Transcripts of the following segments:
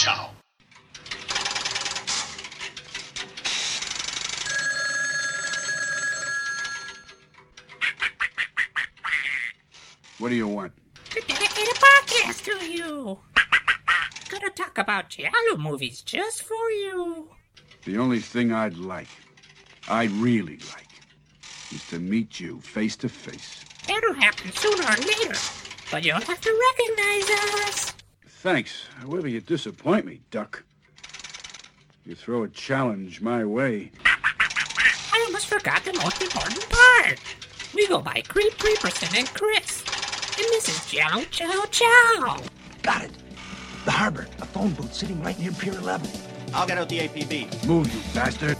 Chow. What do you want? To dedicate a podcast to you. Gonna talk about Giallo movies just for you. The only thing I'd like, I really like, is to meet you face to face. That'll happen sooner or later. But you'll have to recognize us. Thanks. However, you disappoint me, Duck. You throw a challenge my way. I almost forgot the most important part. We go by Creep Creeperson and Chris. And this is Giallo Chow Chow. Got it. The harbor. A phone booth sitting right near Pier 11. I'll get out the APB. Move, you bastard.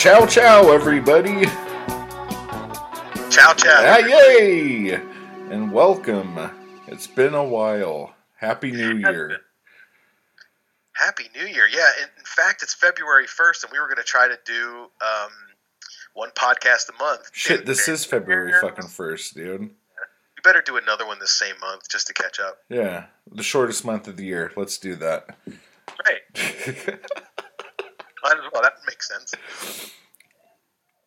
Ciao, ciao, everybody. Ciao, ciao. Ah, yay! And welcome. It's been a while. Happy New Year. Happy New Year. Yeah, in, in fact, it's February 1st, and we were going to try to do um, one podcast a month. Shit, this is February fucking 1st, dude. We better do another one this same month just to catch up. Yeah, the shortest month of the year. Let's do that. Right. Might as well. That makes sense.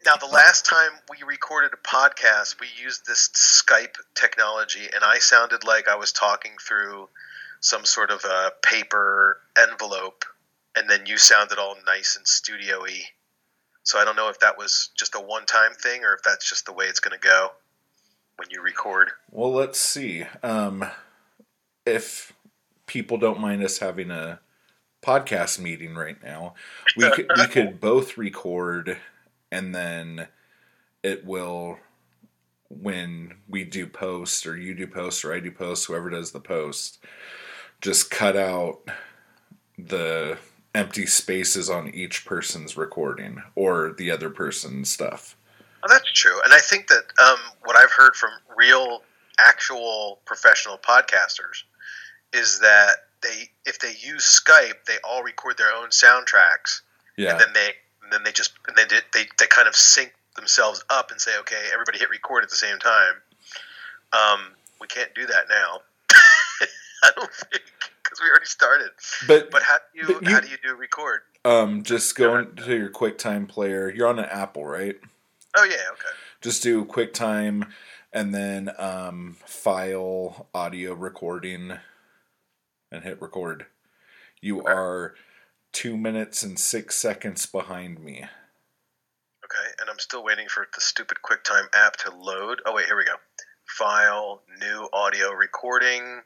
Now, the last time we recorded a podcast, we used this Skype technology, and I sounded like I was talking through some sort of a paper envelope, and then you sounded all nice and studio y. So I don't know if that was just a one time thing or if that's just the way it's going to go when you record. Well, let's see. Um, if people don't mind us having a podcast meeting right now, we could, we could both record, and then it will when we do post, or you do post, or I do post, whoever does the post, just cut out the empty spaces on each person's recording or the other person's stuff. Well, that's true, and I think that um, what I've heard from real, actual professional podcasters is that they, if they use Skype, they all record their own soundtracks, Yeah. and then they, and then they just, and then they, they, they kind of sync themselves up and say, okay, everybody hit record at the same time. Um, we can't do that now. I don't think because we already started. But But how do you, you- how do you do record? um, just go into your QuickTime player. You're on an Apple, right? Oh yeah, okay. Just do QuickTime and then um, file audio recording and hit record. You are two minutes and six seconds behind me. Okay, and I'm still waiting for the stupid QuickTime app to load. Oh wait, here we go. File, new audio recording,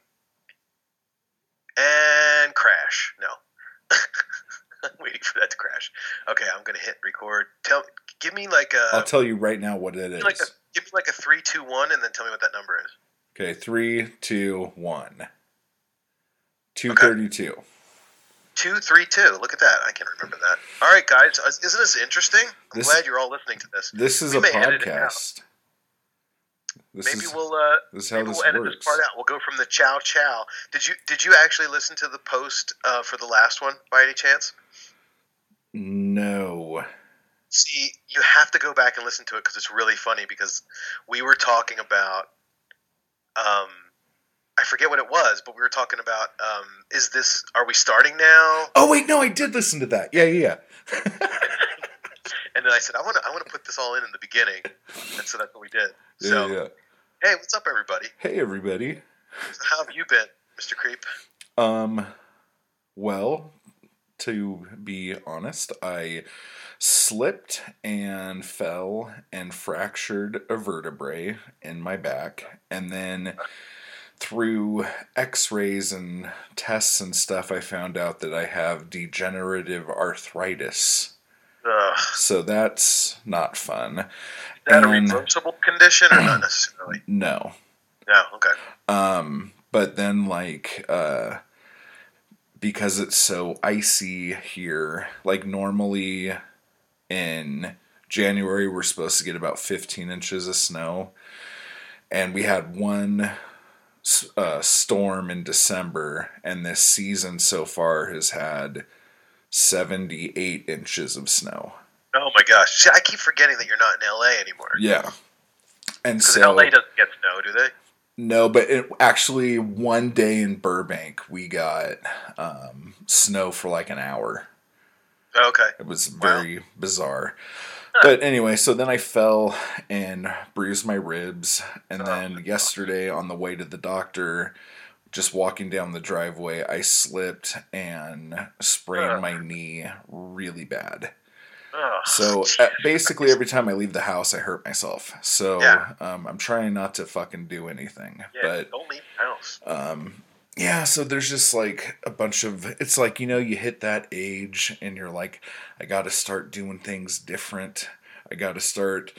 and crash. No, I'm waiting for that to crash. Okay, I'm gonna hit record. Tell, give me like a, I'll tell you right now what it is. like a, give me like a three, two, one, and then tell me what that number is. Okay, three, two, one. 232. Two, three, two. Look at that. I can remember that. All right, guys. uh, Isn't this interesting? I'm This- glad you're all listening to this. This is We a podcast. This Maybe is, we'll uh, this maybe this we'll edit works. this part out. We'll go from the chow chow. Did you did you actually listen to the post uh, for the last one by any chance? No. See, you have to go back and listen to it because it's really funny. Because we were talking about, um, I forget what it was, but we were talking about, um, is this? Are we starting now? Oh wait, no, I did listen to that. Yeah, yeah, yeah. And then I said, I want to I want to put this all in in the beginning, and so that's what we did. So, yeah, yeah. hey, what's up, everybody? Hey, everybody. So how have you been, Mister Creep? Um, well, to be honest, I slipped and fell and fractured a vertebrae in my back, and then through x-rays and tests and stuff i found out that i have degenerative arthritis Ugh. so that's not fun Is that a reversible condition or not necessarily? no No. Okay. Um, but then like uh because it's so icy here, like normally in January we're supposed to get about 15 inches of snow and we had one uh, storm in December, and this season so far has had 78 inches of snow. Oh my gosh! See, I keep forgetting that you're not in LA anymore. Yeah. And so LA doesn't get snow, do they? no, but it, actually, one day in Burbank, we got um, snow for like an hour. Oh, okay. It was very bizarre. But anyway, so then I fell and bruised my ribs. And then yesterday on the way to the doctor, just walking down the driveway, I slipped and sprained my knee really bad. So uh, basically, every time I leave the house, I hurt myself. So Yeah. um, I'm trying not to fucking do anything. yeah, But don't leave the house. um, yeah, so there's just like a bunch of it's like you know you hit that age and you're like I got to start doing things different. I got to start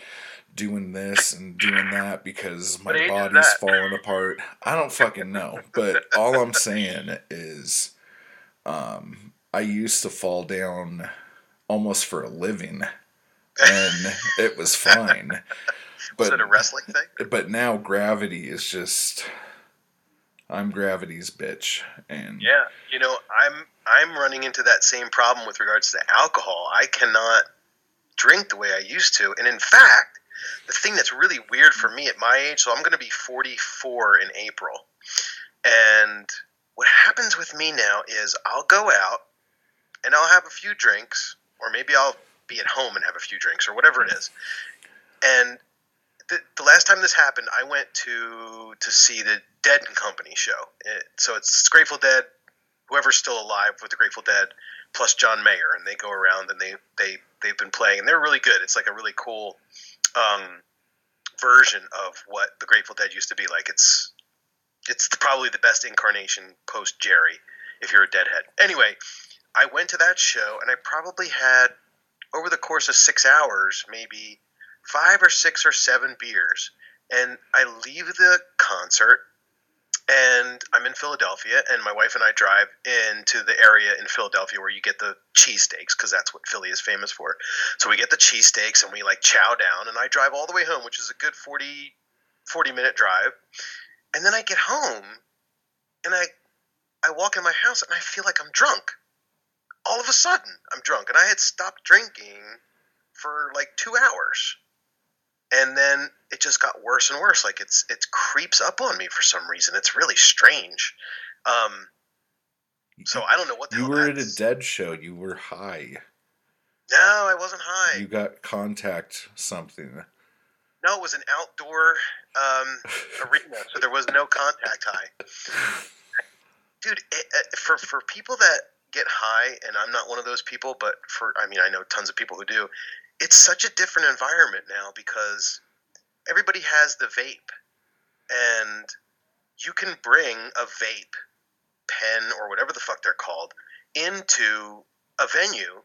doing this and doing that because my What age is body's falling apart. I don't fucking know, but all I'm saying is um I used to fall down almost for a living and it was fine. Was it a wrestling thing? but now gravity is just I'm gravity's bitch and Yeah, you know, I'm I'm running into that same problem with regards to alcohol. I cannot drink the way I used to, and in fact, the thing that's really weird for me at my age, so I'm going to be 44 in April, and what happens with me now is I'll go out and I'll have a few drinks, or maybe I'll be at home and have a few drinks, or whatever it is, and the, the last time this happened, I went to to see the Dead and Company show. It, so it's Grateful Dead, whoever's still alive with the Grateful Dead, plus John Mayer, and they go around and they they they've been playing, and they're really good. It's like a really cool um, version of what the Grateful Dead used to be like. It's it's probably the best incarnation post Jerry, if you're a Deadhead. Anyway, I went to that show, and I probably had over the course of six hours, maybe five or six or seven beers. And I leave the concert and I'm in Philadelphia, and my wife and I drive into the area in Philadelphia where you get the cheesesteaks because that's what Philly is famous for. So we get the cheesesteaks and we like chow down, and I drive all the way home, which is a good 40, 40 minute drive. And then I get home and I, I walk in my house and I feel like I'm drunk. All of a sudden, I'm drunk, and I had stopped drinking for like two hours and then it just got worse and worse like it's it creeps up on me for some reason it's really strange um so i don't know what the you were at a dead show. You were high. no i wasn't high You got contact something. no it was an outdoor um arena so there was no contact high dude it, uh, for for people that get high and i'm not one of those people but for i mean i know tons of people who do it's such a different environment now because everybody has the vape and you can bring a vape pen or whatever the fuck they're called into a venue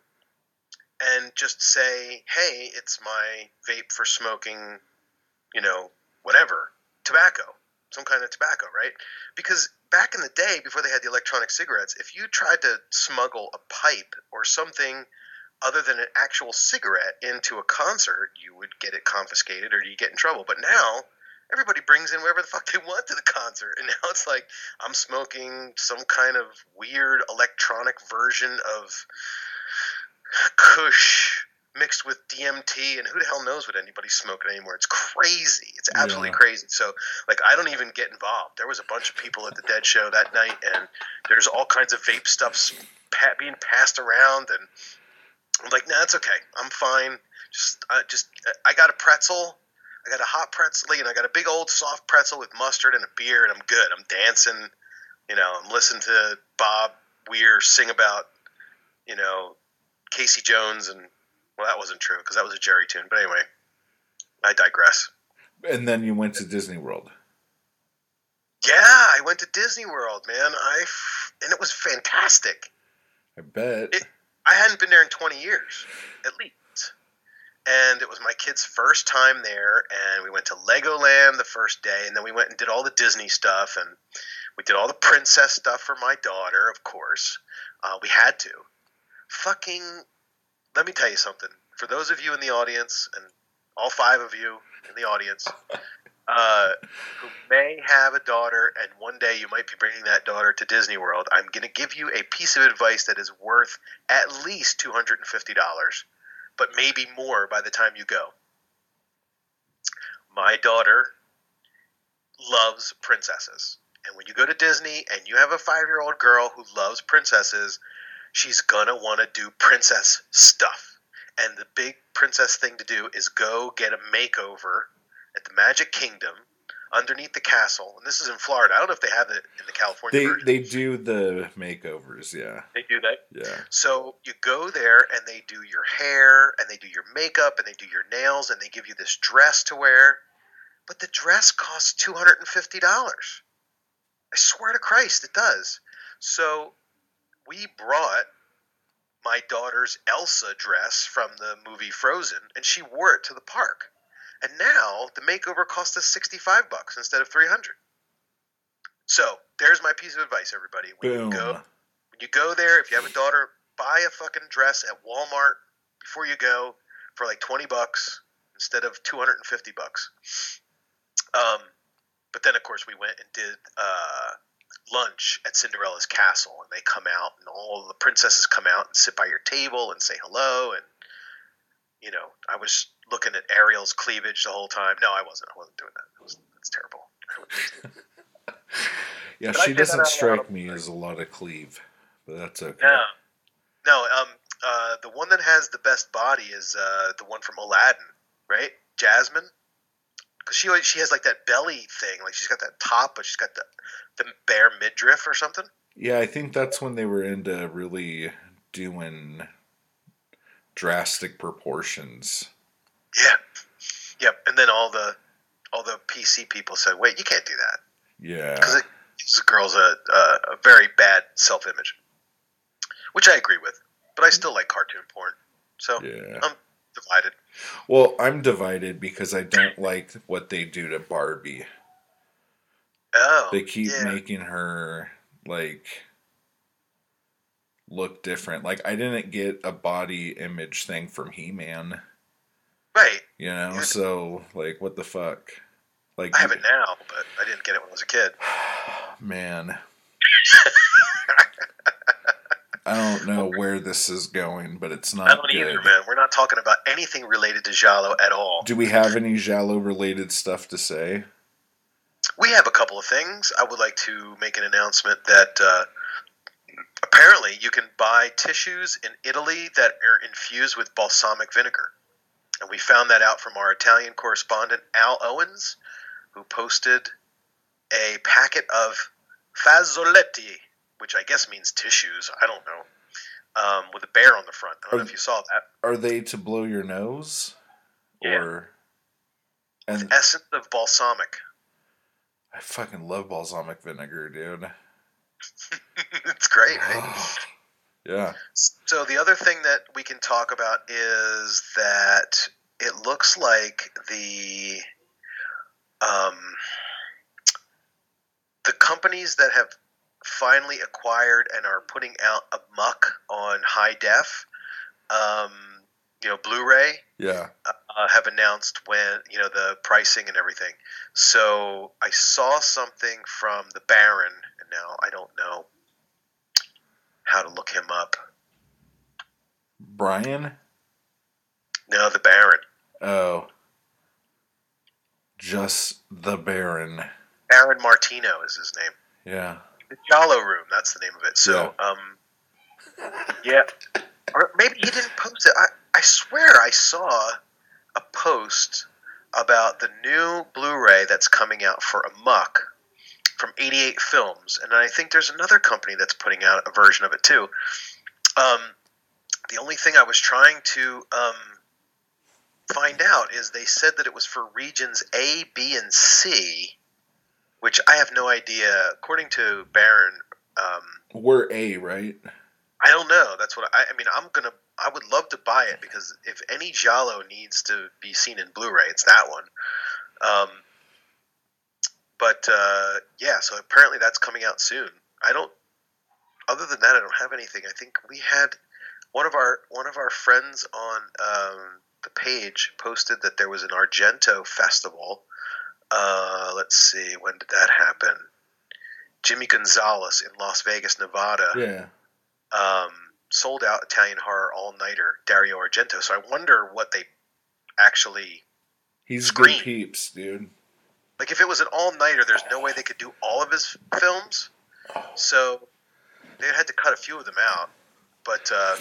and just say hey it's my vape for smoking you know whatever tobacco some kind of tobacco right? Because back in the day before they had the electronic cigarettes if you tried to smuggle a pipe or something other than an actual cigarette into a concert, you would get it confiscated or you get in trouble. But now everybody brings in whatever the fuck they want to the concert, and now it's like I'm smoking some kind of weird electronic version of Kush mixed with DMT, and who the hell knows what anybody's smoking anymore? It's crazy. It's absolutely Yeah. crazy. So, like, I don't even get involved. There was a bunch of people at the Dead Show that night, and there's all kinds of vape stuff being passed around, and I'm like, nah, it's okay. I'm fine. Just, I just, I got a pretzel. I got a hot pretzel, and I got a big old soft pretzel with mustard and a beer, and I'm good. I'm dancing. You know, I'm listening to Bob Weir sing about, you know, Casey Jones, and well, that wasn't true because that was a Jerry tune. But anyway, I digress. And then you went to Disney World. Yeah, I went to Disney World, man. I f- and it was fantastic. I bet. It- I hadn't been there in 20 years, at least. And it was my kid's first time there, and we went to Legoland the first day, and then we went and did all the Disney stuff, and we did all the princess stuff for my daughter, of course. Uh, we had to. Fucking, let me tell you something. For those of you in the audience, and all five of you in the audience, uh, who may have a daughter, and one day you might be bringing that daughter to Disney World, I'm going to give you a piece of advice that is worth at least $250, but maybe more by the time you go. My daughter loves princesses. And when you go to Disney and you have a five year old girl who loves princesses, she's going to want to do princess stuff. And the big princess thing to do is go get a makeover at the Magic Kingdom underneath the castle. And this is in Florida. I don't know if they have it in the California They version. they do the makeovers, yeah. They do that. Yeah. So you go there and they do your hair and they do your makeup and they do your nails and they give you this dress to wear. But the dress costs two hundred and fifty dollars. I swear to Christ, it does. So we brought my daughter's Elsa dress from the movie Frozen, and she wore it to the park. And now the makeover cost us sixty-five bucks instead of three hundred. So there's my piece of advice, everybody. When Boom. you go, when you go there, if you have a daughter, buy a fucking dress at Walmart before you go for like twenty bucks instead of two hundred and fifty bucks. Um, but then of course we went and did uh, lunch at Cinderella's castle, and they come out, and all the princesses come out and sit by your table and say hello, and you know I was looking at Ariel's cleavage the whole time. No, I wasn't. I wasn't doing that. Was, that's terrible. Yeah, But she doesn't strike me as a lot of cleave, but that's okay. No, no. Um, uh, the one that has the best body is uh, the one from Aladdin, right? Jasmine, because she she has like that belly thing, like she's got that top, but she's got the the bare midriff or something. Yeah, I think that's when they were into really doing drastic proportions. Yeah, yep. And then all the all the PC people said, "Wait, you can't do that Yeah. because it gives the girls a, a, a very bad self image," which I agree with. But I still like cartoon porn, so Yeah. I'm divided. Well, I'm divided because I don't like what they do to Barbie. Oh, They keep yeah. making her like look different. Like I didn't get a body image thing from He-Man, right. you know. Yeah. So like, what the fuck? Like I have it now, but I didn't get it when I was a kid. man. I don't know where this is going, but it's not I don't good. either, man. We're not talking about anything related to Giallo at all. Do we have any Giallo related stuff to say? We have a couple of things. I would like to make an announcement that uh, apparently you can buy tissues in Italy that are infused with balsamic vinegar. And we found that out from our Italian correspondent, Al Owens, who posted a packet of fazzoletti, which I guess means tissues. I don't know. Um, with a bear on the front. I don't know Are- if you saw that. Are they to blow your nose? Yeah. Or and Essence of balsamic. I fucking love balsamic vinegar, dude. it's great, right? Yeah. So the other thing that we can talk about is that it looks like the um, the companies that have finally acquired and are putting out a muck on high def, um, you know, Blu-ray, Yeah. uh, have announced when you know the pricing and everything. So I saw something from the Baron, and now I don't know how to look him up. Brian? No, the Baron. Oh. Just the Baron. Aaron Martino is his name. Yeah. The Giallo Room, that's the name of it. So, um, yeah. Or maybe he didn't post it. I, I swear I saw a post about the new Blu-ray that's coming out for Amok from 88 Films, and I think there's another company that's putting out a version of it too. Um, the only thing I was trying to um, find out is they said that it was for regions A, B, and C, which I have no idea. According to Baron, um, We're A, right? I don't know. That's what I, I mean. I'm gonna. I would love to buy it because if any Giallo needs to be seen in Blu-ray, it's that one. Um, but uh, yeah, so apparently that's coming out soon. I don't. Other than that, I don't have anything. I think we had one of our one of our friends on um, the page posted that there was an Argento festival Uh, let's see, when did that happen? Jimmy Gonzalez in Las Vegas, Nevada. Yeah. um, sold out Italian horror all nighter, Dario Argento. So I wonder what they actually He's Scream. good peeps, dude. Like. If it was an all nighter, there's no way they could do all of his films. So they had to cut a few of them out. But uh,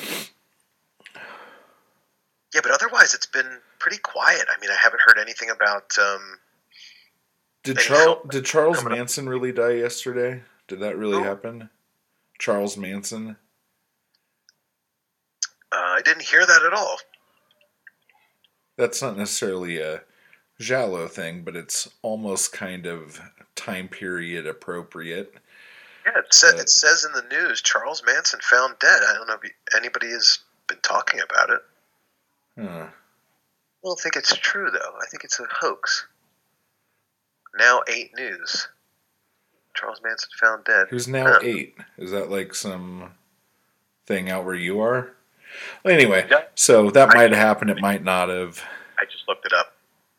yeah, but otherwise it's been pretty quiet. I mean, I haven't heard anything about. Um, Did Charles did Charles coming up. Manson really die yesterday? Did that really Who? happen? Charles Manson? uh, I didn't hear that at all. That's not necessarily a Giallo thing, but it's almost kind of time period appropriate. Yeah, it, sa- But- it says in the news Charles Manson found dead. I don't know if anybody has been talking about it. Huh. I don't think it's true, though. I think it's a hoax. Now eight news. Charles Manson found dead. Who's now Huh. eight? Is that like some thing out where you are? Well, anyway, Yeah. so that might have happened. It might not have. I just looked it up.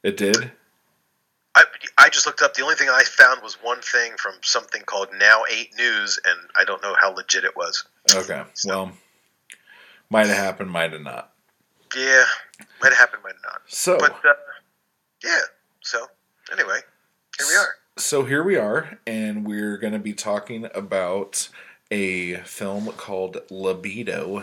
It did. I, I just looked up. The only thing I found was one thing from something called Now Eight News, and I don't know how legit it was. Okay. Well, might have happened. Might have not. Yeah, might have happened, might not. So. But uh, yeah. So anyway, here we are. So here we are, and we're going to be talking about a film called Libido.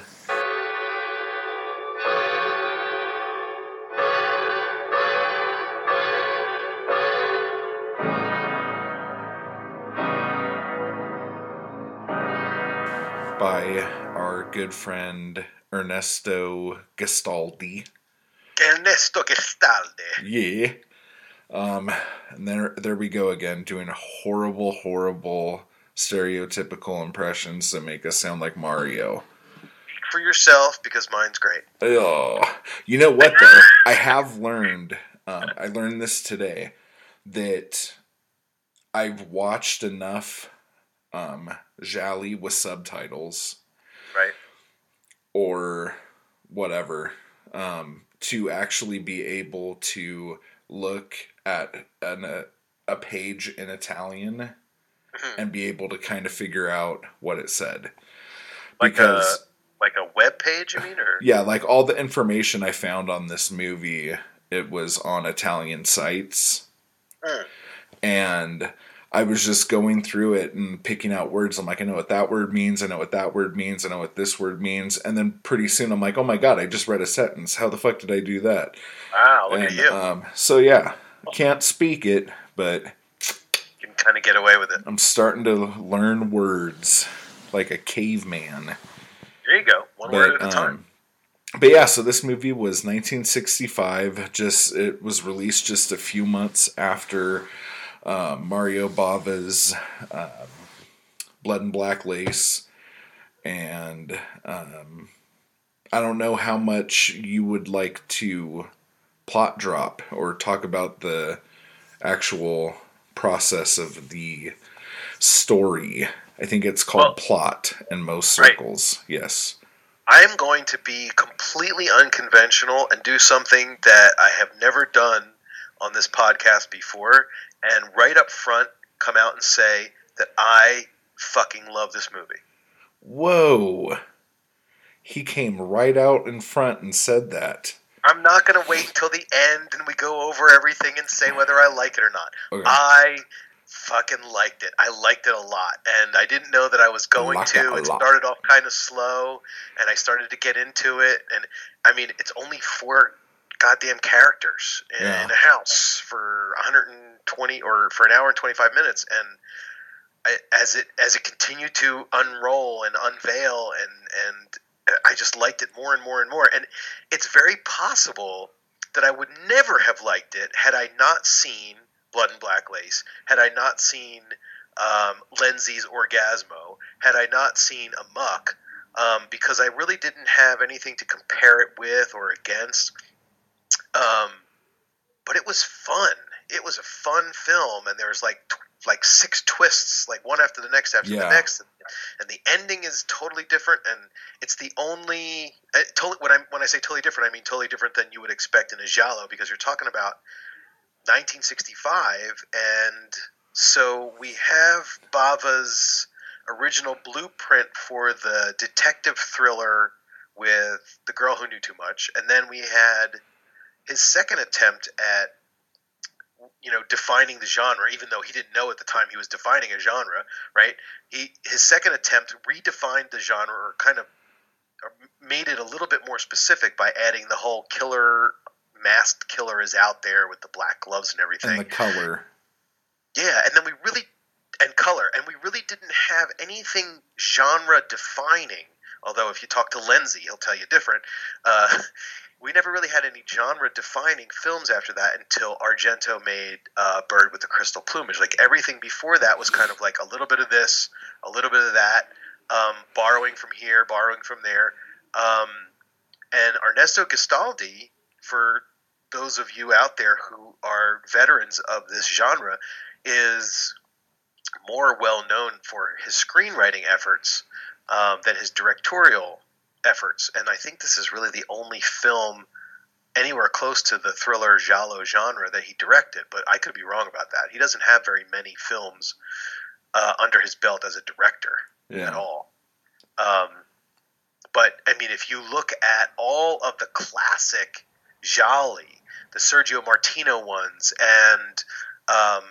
By our good friend Ernesto Gastaldi. Ernesto Gestalde. Yeah. Um, and there, there we go again, doing horrible, horrible, stereotypical impressions that make us sound like Mario. For yourself, because mine's great. Ugh. You know what though? I have learned. Um, I learned this today that I've watched enough um, Gialli with subtitles. Or whatever um, to actually be able to look at an, a, a page in Italian and be able to kind of figure out what it said. Like because a like a web page, you mean, or yeah, like all the information I found on this movie, it was on Italian sites. Mm. And I was just going through it and picking out words. I'm like, I know what that word means. I know what that word means. I know what this word means. And then pretty soon I'm like, oh my God, I just read a sentence. How the fuck did I do that? wow, look at you. Um, so yeah, can't speak it, but you can kind of get away with it. I'm starting to learn words like a caveman. There you go. One word at a time. um, but yeah, so this movie was 1965. Just it was released just a few months after uh, Mario Bava's um, Blood and Black Lace, and um, I don't know how much you would like to plot drop or talk about the actual process of the story. I think it's called Well- plot in most Right. circles. Yes. I'm going to be completely unconventional and do something that I have never done on this podcast before, and right up front come out and say that I fucking love this movie. Whoa. He came right out in front and said that. I'm not going to wait until the end and we go over everything and say whether I like it or not. Okay. I fucking liked it. I liked it a lot, and I didn't know that I was going Like to. a It started off kind of slow, and I started to get into it. And I mean, it's only four goddamn characters in, Yeah. a house for 120 or for an hour and 25 minutes, and I, as it as it continued to unroll and unveil, and and I just liked it more and more and more. And it's very possible that I would never have liked it had I not seen Blood and Black Lace, had I not seen um, Lenzi's Orgasmo, had I not seen Amok, um, because I really didn't have anything to compare it with or against. Um, but it was fun. It was a fun film, and there's like tw- like six twists, like one after the next after Yeah. the next, and the ending is totally different. And it's the only uh, totally when I when I say totally different, I mean totally different than you would expect in a giallo because you're talking about 1965, and so we have Bava's original blueprint for the detective thriller with The Girl Who Knew Too Much, and then we had his second attempt at you know defining the genre even though he didn't know at the time he was defining a genre right he his second attempt redefined the genre or kind of made it a little bit more specific by adding the whole killer masked killer is out there with the black gloves and everything and the color. yeah, and then we really and color, and we really didn't have anything genre defining. Although if you talk to Lenzi, he'll tell you different. Uh, we never really had any genre defining films after that until Argento made uh, Bird with the Crystal Plumage. Like everything before that was kind of like a little bit of this, a little bit of that, um, borrowing from here, borrowing from there. Um, and Ernesto Gastaldi, for those of you out there who are veterans of this genre, is more well known for his screenwriting efforts um, than his directorial efforts. And I think this is really the only film anywhere close to the thriller giallo genre that he directed. But I could be wrong about that. He doesn't have very many films uh, under his belt as a director Yeah. at all. Um, but I mean, if you look at all of the classic Gialli, the Sergio Martino ones, and um,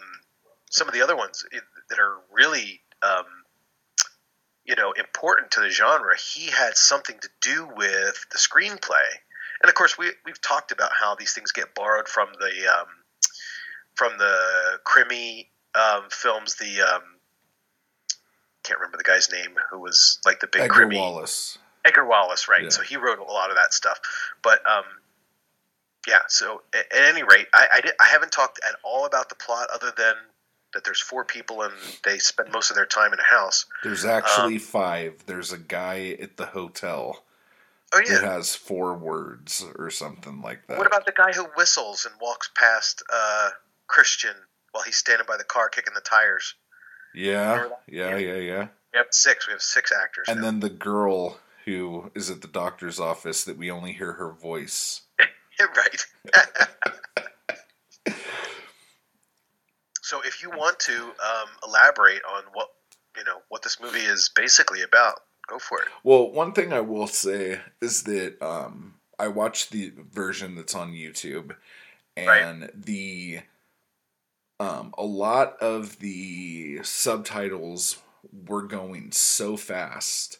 some of the other ones that are really, um, you know, important to the genre, he had something to do with the screenplay. And of course, we we've talked about how these things get borrowed from the um, from the Krimi um, films. The um, can't remember the guy's name who was like the big Edgar Krimi Wallace. Edgar Wallace, right? Yeah. So he wrote a lot of that stuff. But um, yeah. So at, at any rate, I I, did, I haven't talked at all about the plot other than that there's four people and they spend most of their time in a house. There's actually five. There's a guy at the hotel Oh yeah. has four words or something like that. What about the guy who whistles and walks past uh, Christian while he's standing by the car kicking the tires? Yeah, yeah, yeah, yeah. We have six. We have six actors. And now. then the girl who is at the doctor's office that we only hear her voice. right. so, if you want to um, elaborate on what you know what this movie is basically about, go for it. Well, one thing I will say is that um, I watched the version that's on YouTube, and the um, a lot of the subtitles were going so fast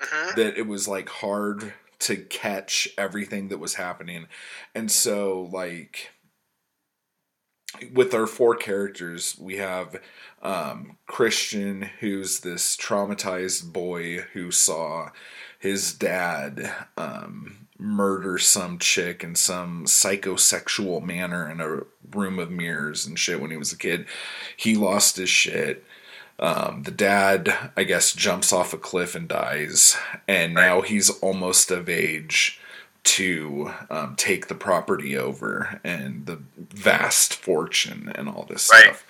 Mhm. that it was like hard to catch everything that was happening, and so like with our four characters, we have um, Christian, who's this traumatized boy who saw his dad um, murder some chick in some psychosexual manner in a room of mirrors and shit when he was a kid. He lost his shit. Um, the dad, I guess, jumps off a cliff and dies, and now he's almost of age to um, take the property over and the vast fortune and all this Right. stuff.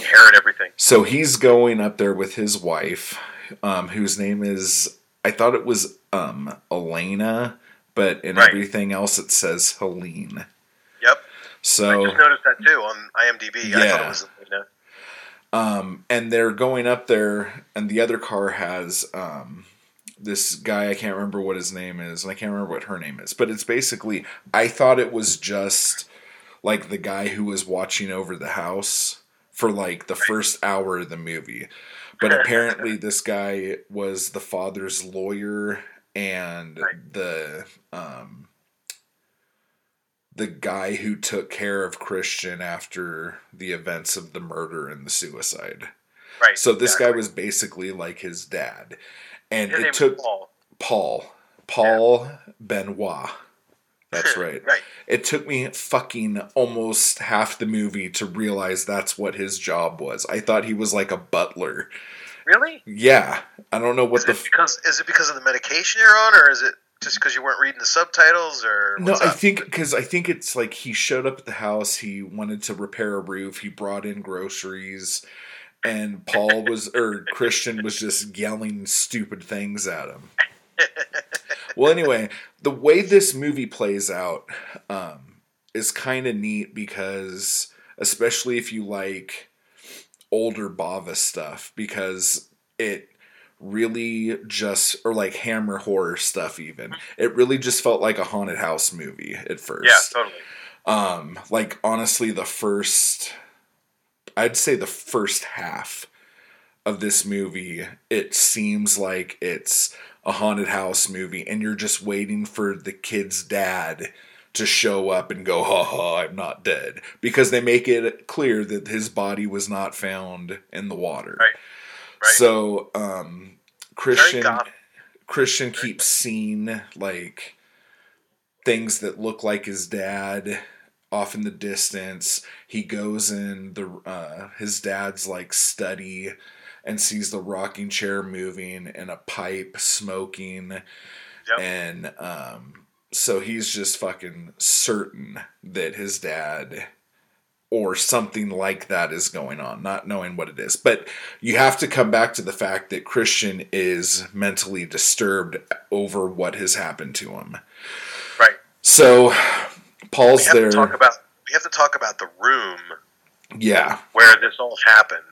Inherit everything. So he's going up there with his wife, um, whose name is I thought it was um, Elena, but in Right. everything else it says Helene. Yep. So I just noticed that too on IMDb. I thought Yeah. it was Elena. um, and they're going up there, and the other car has um, this guy. I can't remember what his name is, and I can't remember what her name is. But it's basically, I thought it was just like the guy who was watching over the house for like the first hour of the movie. But apparently, this guy was the father's lawyer and the um, the guy who took care of Christian after the events of the murder and the suicide. Right. So this guy was basically like his dad, and it took Paul. Paul Paul Benoit. That's right. Right. It took me fucking almost half the movie to realize that's what his job was. I thought he was like a butler. Really? Yeah, I don't know what Is the it because is it because of the medication you're on, or is it just because you weren't reading the subtitles, or No, I think because I think it's like he showed up at the house. He wanted to repair a roof. He brought in groceries, and Paul was or Christian was just yelling stupid things at him. well, anyway, the way this movie plays out um, is kind of neat because especially if you like older Bava stuff, because it really just or like Hammer horror stuff. Even it really just felt like a haunted house movie at first. Yeah, totally. Um, like honestly, the first, I'd say the first half of this movie, it seems like it's a haunted house movie, and you're just waiting for the kid's dad to show up and go, ha ha, I'm not dead. Because they make it clear that his body was not found in the water. Right. Right. So, um, Christian. Christian keeps seeing like things that look like his dad off in the distance. He goes in the uh, his dad's like study and sees the rocking chair moving and a pipe smoking, Yep. and um, so he's just fucking certain that his dad or something like that is going on, not knowing what it is. But you have to come back to the fact that Christian is mentally disturbed over what has happened to him. Right. So We Paul's have there. to talk about we have to talk about the room yeah. where this all happened.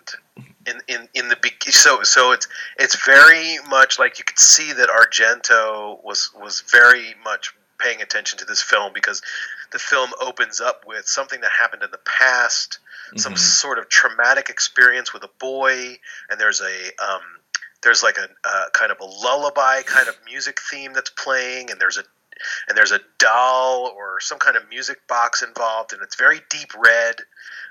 In, in, in the so so it's it's very much like you could see that Argento was was very much paying attention to this film because the film opens up with something that happened in the past, some Mhm. sort of traumatic experience with a boy, and there's a um, there's like a uh, kind of a lullaby kind of music theme that's playing, and there's a and there's a doll or some kind of music box involved, and it's very deep red.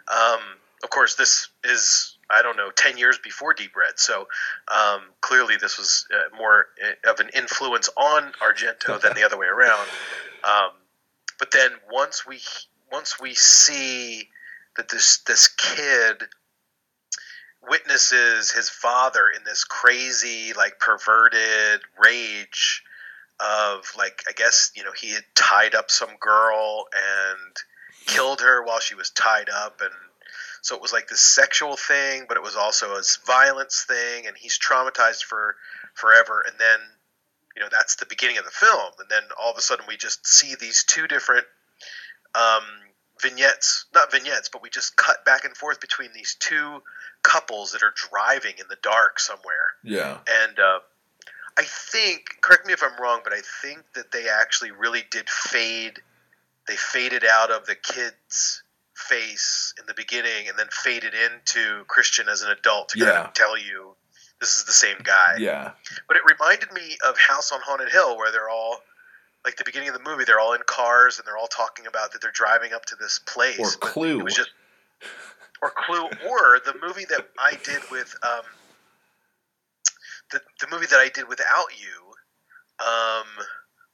Um, of course, this is I don't know ten years before Deep Red, so um, clearly this was uh, more uh, of an influence on Argento than the other way around. Um, but then once we once we see that this this kid witnesses his father in this crazy like perverted rage of like I guess you know he had tied up some girl and killed her while she was tied up and so it was like this sexual thing but it was also a violence thing and he's traumatized for forever and then you know that's the beginning of the film and then all of a sudden we just see these two different um, vignettes not vignettes but we just cut back and forth between these two couples that are driving in the dark somewhere Yeah. and uh, I think, correct me if I'm wrong, but I think that they actually really did fade. They faded out of the kid's face in the beginning, and then faded into Christian as an adult to kind of tell you this is the same guy. Yeah. But it reminded me of House on Haunted Hill, where they're all like the beginning of the movie. They're all in cars and they're all talking about that they're driving up to this place. Or Clue. It was just or Clue, or the movie that I did with um, the the movie that I did without you, um,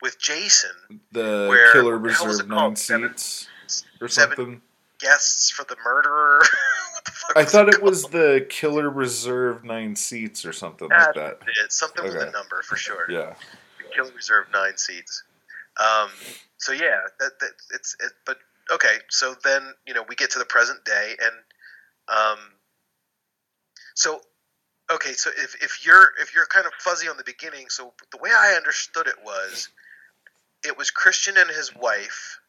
with Jason, The Where- Killer the Reserve? Nine Seven- Seats or something. guests for the murderer. what the fuck I thought it was the Killer Reserve Nine Seats or something like that. That's it. Something with Okay. a number for sure. Yeah. Killing Reserve nine seats. Um, so yeah, that, that it's it, but okay. So then you know we get to the present day, and um, so okay. So if, if you're if you're kind of fuzzy on the beginning, so the way I understood it was, it was Christian and his wife,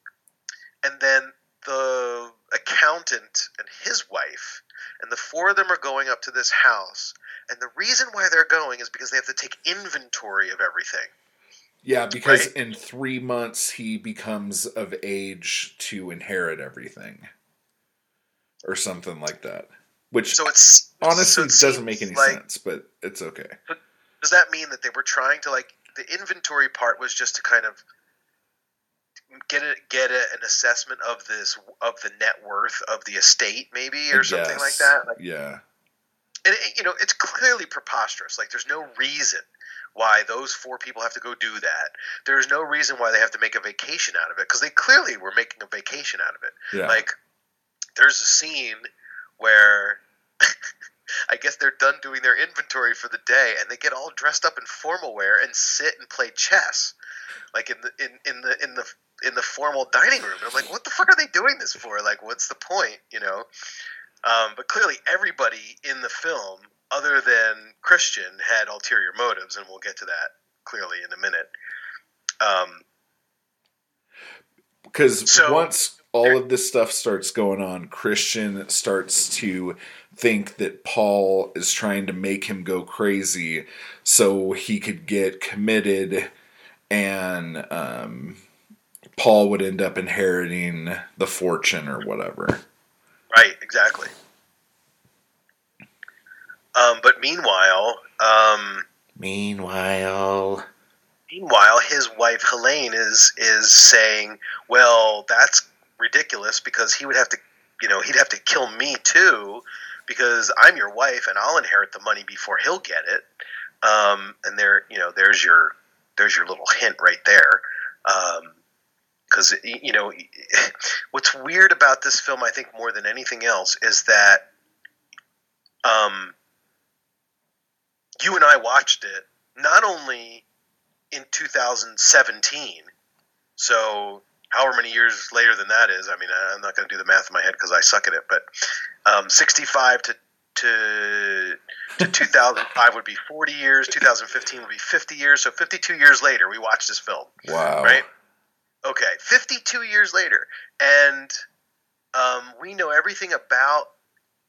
and then the accountant and his wife, and the four of them are going up to this house. And the reason why they're going is because they have to take inventory of everything. Yeah, because Right. in three months he becomes of age to inherit everything, or something like that. Which So it's honestly so it doesn't make any like- sense, but it's okay. Does that mean that they were trying to like the inventory part was just to kind of get a, get a, an assessment of this of the net worth of the estate, maybe or I something like that? Like, yeah, and it, you know, it's clearly preposterous. Like, there's no reason why those four people have to go do that. There's no reason why they have to make a vacation out of it because they clearly were making a vacation out of it. yeah, Like, there's a scene where I guess they're done doing their inventory for the day, and they get all dressed up in formal wear and sit and play chess, like in the in, in the in the in the formal dining room. And I'm like, what the fuck are they doing this for? Like, what's the point? You know. Um, but clearly, everybody in the film, other than Christian, had ulterior motives, and we'll get to that clearly in a minute. Um, because so- once all of this stuff starts going on. Christian starts to think that Paul is trying to make him go crazy so he could get committed and um, Paul would end up inheriting the fortune or whatever. Right, exactly. Um, but meanwhile, um, Meanwhile, meanwhile, his wife Helene is is saying, "Well, that's ridiculous because he would have to, you know, he'd have to kill me too, because I'm your wife and I'll inherit the money before he'll get it." Um, and there, you know, there's your there's your little hint right there. Because you know, what's weird about this film, I think, more than anything else, is that um, you and I watched it not only in 2017, so however many years later than that is. I mean, I'm not going to do the math in my head because I suck at it, but um, 65 to to to 2005 would be 40 years. 2015 would be 50 years. So 52 years later, we watched this film. wow. Right. Okay, 52 years later, and um, we know everything about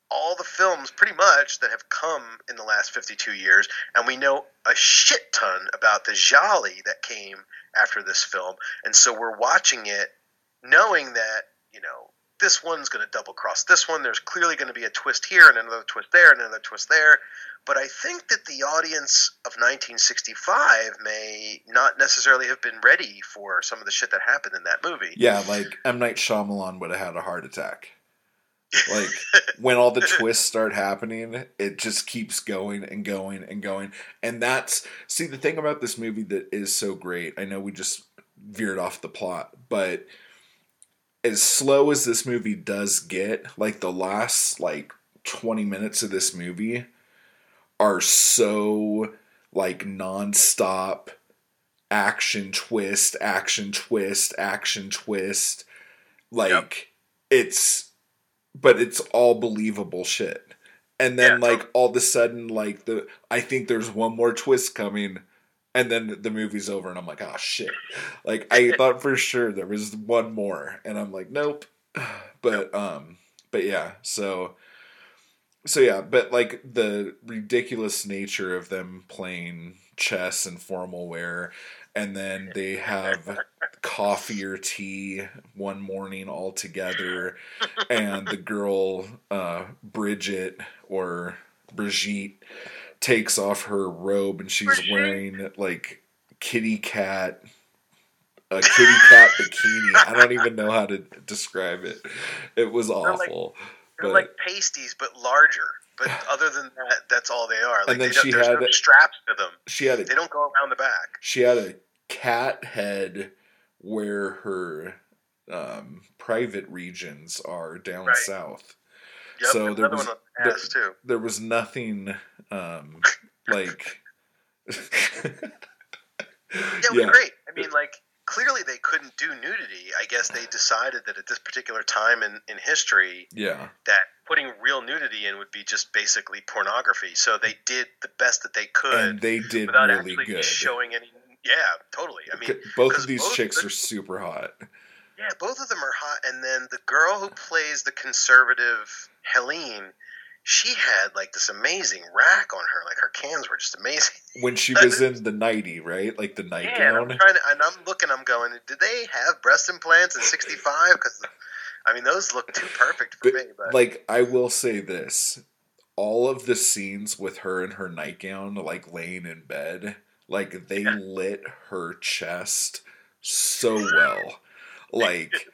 all the films pretty much that have come in the last 52 years, and we know a shit ton about the Gialli that came after this film, and so we're watching it knowing that you know this one's going to double cross this one. There's clearly going to be a twist here and another twist there and another twist there. But I think that the audience of 1965 may not necessarily have been ready for some of the shit that happened in that movie. Yeah, like M Night Shyamalan would have had a heart attack. Like when all the twists start happening, it just keeps going and going and going. And that's see the thing about this movie that is so great. I know we just veered off the plot, but as slow as this movie does get, like the last like 20 minutes of this movie are so like nonstop action twist, action twist, action twist. Like it's but it's all believable shit. And then Yeah, like all of a sudden like the I think there's one more twist coming and then the movie's over and I'm like, "Oh shit." Like I thought for sure there was one more and I'm like, "Nope." But um but yeah, so so yeah, but like the ridiculous nature of them playing chess and formal wear and then they have coffee or tea one morning all together and the girl uh Bridget or Brigitte takes off her robe and she's Brigitte? wearing like kitty cat a kitty cat bikini. I don't even know how to describe it. It was like- awful. They're but like pasties, but larger. But other than that, that's all they are. Like And then they don't, she had no straps to them. she had a They don't go around the back. she had a cat head where her um, private regions are down Right. south. Yep, So there was- one on the there- too. There was nothing um, like. Yeah, it was great. I mean, like clearly they couldn't do nudity. I guess they decided that at this particular time in, in history yeah, that putting real nudity in would be just basically pornography. So they did the best that they could and they did without really actually good. showing any. Yeah, totally. I mean, both of these both chicks the- are super hot. yeah, both of them are hot. And then the girl who plays the conservative Helene, she had like this amazing rack on her. Like her cans were just amazing. When she was in the nighty, right? Like the Yeah, and nightgown. I'm trying to, and I'm looking, I'm going, did they have breast implants in '65? Because, I mean, those look too perfect for But, me. But like I will say this, all of the scenes with her in her nightgown, like laying in bed, like they Yeah. lit her chest so well. Like,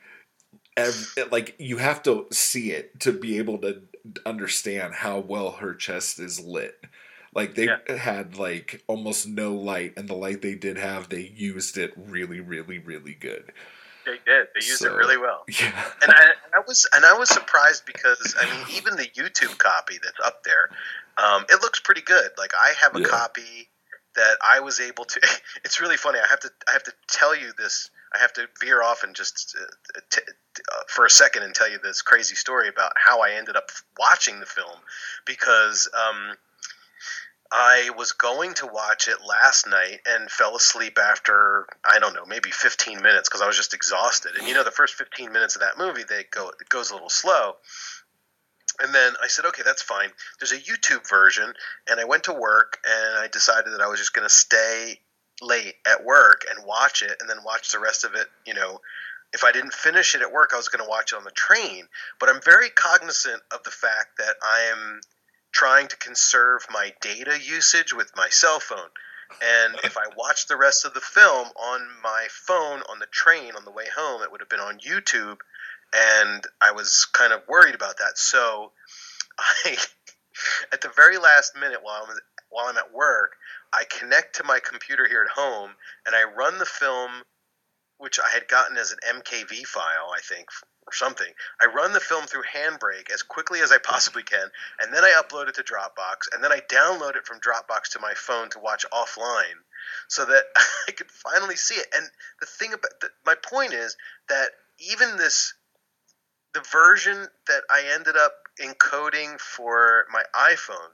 like you have to see it to be able to understand how well her chest is lit. Like they Yeah. had like almost no light, and the light they did have, they used it really, really, really good. They did. They used So- it really well. Yeah, And I, I was and I was surprised because I mean, even the YouTube copy that's up there, um, it looks pretty good. Like I have a Yeah. copy that I was able to. It's really funny. I have to I have to tell you this. I have to veer off and just uh, t- t- uh, for a second and tell you this crazy story about how I ended up watching the film because um, I was going to watch it last night and fell asleep after I don't know maybe 15 minutes because I was just exhausted. And you know the first 15 minutes of that movie they go it goes a little slow. And then I said, okay, that's fine. There's a YouTube version, and I went to work and I decided that I was just going to stay late at work and watch it, and then watch the rest of it. You know, if I didn't finish it at work, I was going to watch it on the train. But I'm very cognizant of the fact that I am trying to conserve my data usage with my cell phone. And if I watched the rest of the film on my phone on the train on the way home, it would have been on YouTube. And I was kind of worried about that. So I, at the very last minute while I'm, while I'm at work, I connect to my computer here at home and I run the film, which I had gotten as an MKV file, I think, or something. I run the film through Handbrake as quickly as I possibly can, and then I upload it to Dropbox, and then I download it from Dropbox to my phone to watch offline, so that I could finally see it. And the thing about the, my point is that even this, the version that I ended up encoding for my iPhone,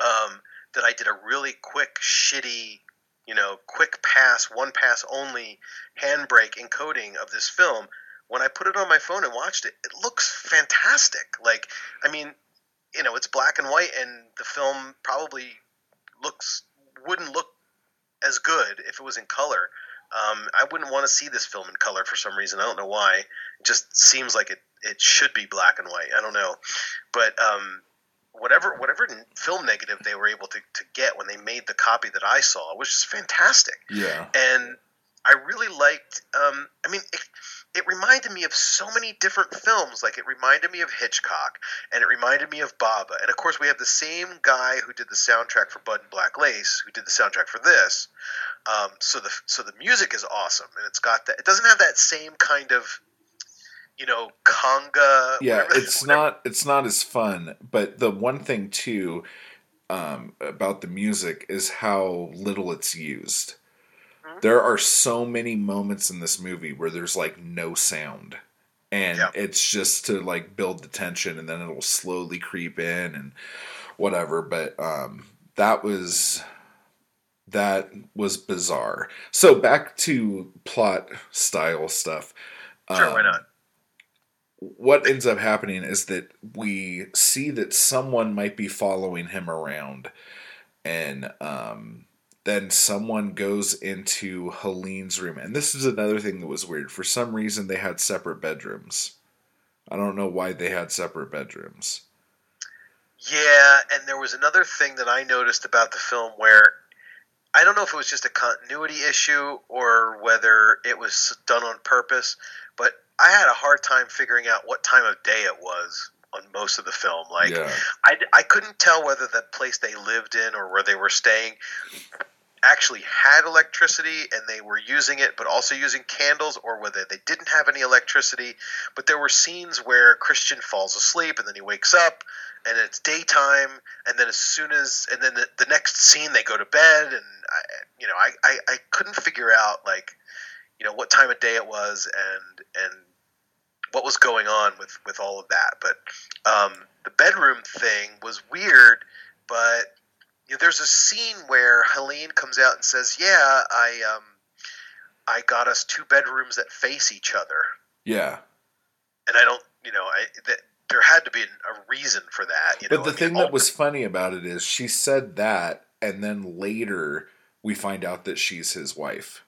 um, that I did a really quick, shitty you know, quick pass, one pass only handbrake encoding of this film when I put it on my phone and watched it, it looks fantastic. Like, I mean, you know, it's black and white, and the film probably looks wouldn't look as good if it was in color. Um, I wouldn't want to see this film in color for some reason. I don't know why. It just seems like it, it should be black and white. I don't know, but um, whatever whatever film negative they were able to, to get when they made the copy that I saw was just fantastic. Yeah, and I really liked. Um, I mean, it, it reminded me of so many different films. Like it reminded me of Hitchcock, and it reminded me of Bava, And of course, we have the same guy who did the soundtrack for Blood and Black Lace, who did the soundtrack for this. Um, so the so the music is awesome, and it's got that. It doesn't have that same kind of, you know, conga. Yeah, whatever- it's whatever- not it's not as fun. But the one thing too um, about the music is how little it's used. There are so many moments in this movie where there's like no sound. And Yeah. it's just to like build the tension and then it'll slowly creep in and whatever. But um that was that was bizarre. So back to plot style stuff. Sure, why Um, not? what ends up happening is that we see that someone might be following him around and um, then someone goes into Helene's room and this is another thing that was weird for some reason they had separate bedrooms i don't know why they had separate bedrooms Yeah, and there was another thing that I noticed about the film where I don't know if it was just a continuity issue or whether it was done on purpose, but I had a hard time figuring out what time of day it was on most of the film. Like, Yeah. I, I couldn't tell whether the place they lived in or where they were staying actually had electricity and they were using it but also using candles or whether they didn't have any electricity but there were scenes where christian falls asleep and then he wakes up and it's daytime. And then as soon as and then the, the next scene they go to bed and I, you know I, I i couldn't figure out like you know what time of day it was and and what was going on with with all of that. But um the bedroom thing was weird but you know, there's a scene where Helene comes out and says, "Yeah, I um, I got us two bedrooms that face each other," yeah. And I don't, you know, I that there had to be a reason for that. You know, but the I mean, thing all- that was funny about it is she said that and then later we find out that she's his wife.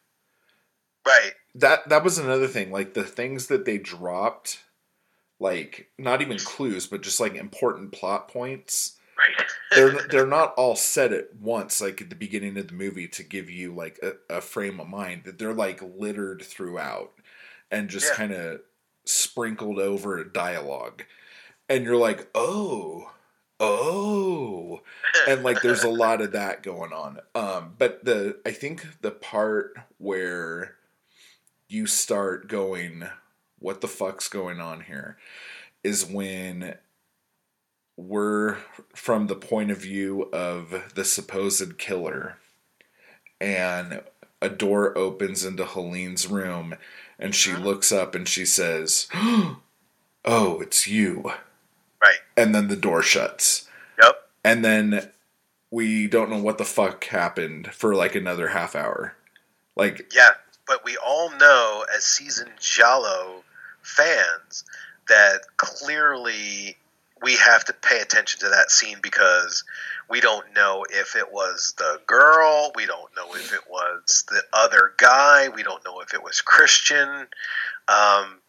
Right, that that was another thing like the things that they dropped like not even clues but just like important plot points right, they're they're not all said at once like at the beginning of the movie to give you like a, a frame of mind that they're like littered throughout and just Yeah. kind of sprinkled over dialogue. And you're like oh oh. And like there's a lot of that going on. Um but the i think the part where you start going what the fuck's going on here? is when we're from the point of view of the supposed killer. And a door opens into Helene's room and she uh-huh. looks up and she says oh it's you. Right, and then the door shuts. Yep, and then we don't know what the fuck happened for like another half hour. Like Yeah, but we all know as seasoned Giallo fans that clearly we have to pay attention to that scene because we don't know if it was the girl, we don't know if it was the other guy, we don't know if it was Christian, um,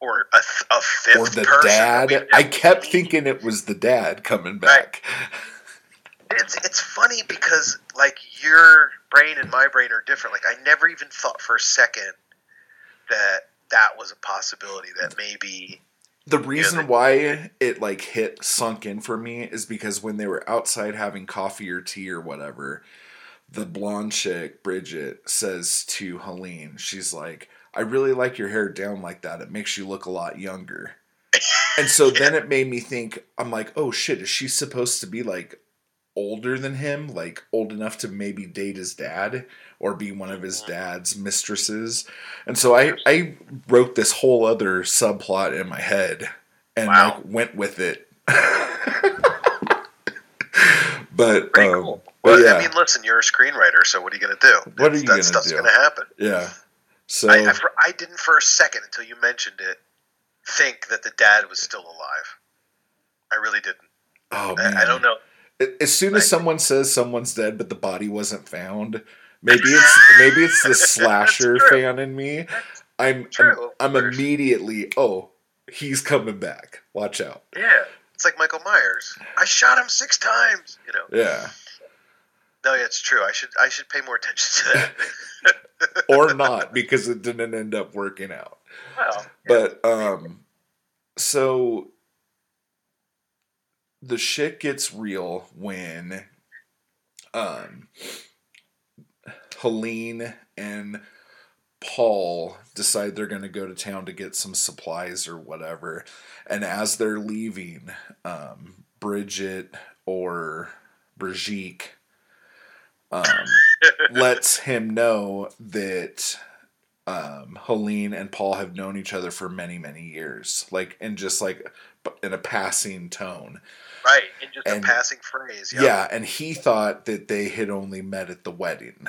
or a, a fifth or the person dad. I kept seen. thinking it was the dad coming back. it's it's funny because like your brain and my brain are different. Like I never even thought for a second that that was a possibility that maybe The reason they- why it like hit sunk in for me is because when they were outside having coffee or tea or whatever, the blonde chick, Bridget, says to Helene, she's like, I really like your hair down like that. It makes you look a lot younger. And so then it made me think, I'm like, oh shit, is she supposed to be like older than him? Like old enough to maybe date his dad or be one of his dad's mistresses? And so I, I wrote this whole other subplot in my head and Wow. like went with it. but pretty um, cool. Well, yeah, I mean, listen, you're a screenwriter, so what are you going to do? What are you that gonna stuff's do? going to happen. yeah. So I, I, for, I didn't for a second until you mentioned it think that the dad was still alive. I really didn't. oh man, I, I don't know. As soon as someone says someone's dead, but the body wasn't found, maybe it's maybe it's the slasher fan in me. I'm true, I'm, I'm immediately oh he's coming back. Watch out. Yeah, it's like Michael Myers. I shot him six times. You know. Yeah, No, yeah, it's true. I should I should pay more attention to that. or not because it didn't end up working out. well, But um, so the shit gets real when um Helene and Paul decide they're going to go to town to get some supplies or whatever. And as they're leaving, um, Bridget or Brigitte um, lets him know that um, Helene and Paul have known each other for many, many years. Like, in just like in a passing tone. right, in just And- a passing phrase. Yeah. Yeah. and he thought that they had only met at the wedding.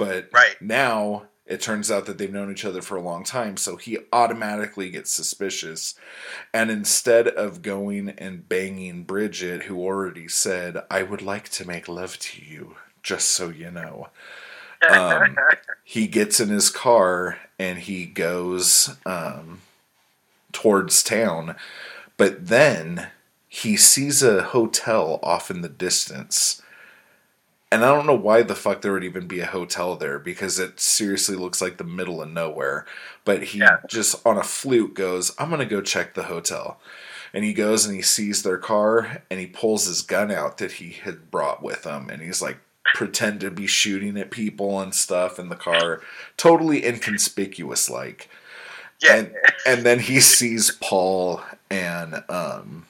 But Right. now it turns out that they've known each other for a long time, so he automatically gets suspicious. And instead of going and banging Bridget, who already said, I would like to make love to you, just so you know, um, he gets in his car and he goes um, towards town. But then he sees a hotel off in the distance. And I don't know why the fuck there would even be a hotel there because it seriously looks like the middle of nowhere. But he Yeah. just on a fluke goes, I'm going to go check the hotel. And he goes and he sees their car and he pulls his gun out that he had brought with him. And he's like, pretend to be shooting at people and stuff in the car. Totally inconspicuous like yeah. and and then he sees Paul and um,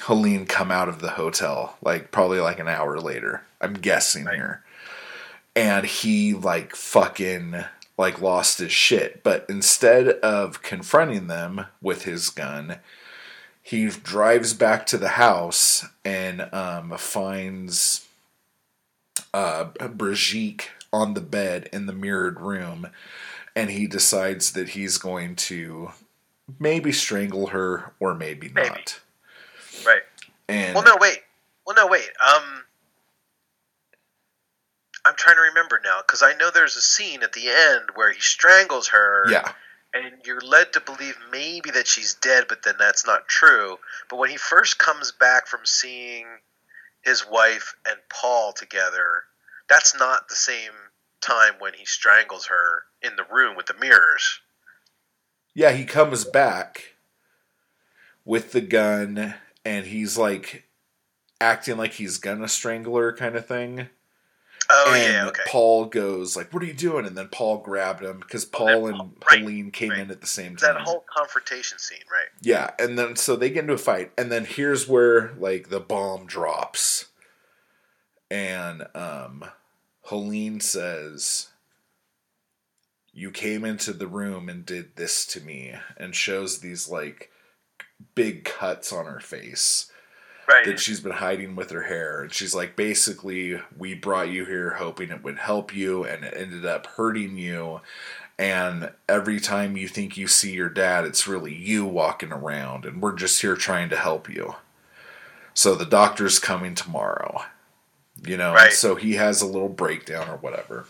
Helene come out of the hotel, like probably like an hour later. I'm guessing here, and he like fucking like lost his shit. But instead of confronting them with his gun, he drives back to the house and um, finds uh, Brigitte on the bed in the mirrored room, and he decides that he's going to maybe strangle her or maybe, Maybe. not. right. And Well, no, wait. Well, no, wait. Um, I'm trying to remember now because I know there's a scene at the end where he strangles her. yeah, and you're led to believe maybe that she's dead, but then that's not true. But when he first comes back from seeing his wife and Paul together, that's not the same time when he strangles her in the room with the mirrors. yeah, he comes back with the gun and he's like acting like he's gonna strangle her kind of thing. Oh and yeah, okay. Paul goes like, "What are you doing?" And then Paul grabbed him because Paul and right, Helene came right. in at the same time. that whole confrontation scene, right? Yeah, and then so they get into a fight, and then here's where like the bomb drops, and um, Helene says, "You came into the room and did this to me," and shows these like big cuts on her face, Right. that she's been hiding with her hair. And she's like, basically, we brought you here hoping it would help you, and it ended up hurting you. And every time you think you see your dad, it's really you walking around, and we're just here trying to help you. So the doctor's coming tomorrow, you know. Right. So he has a little breakdown or whatever.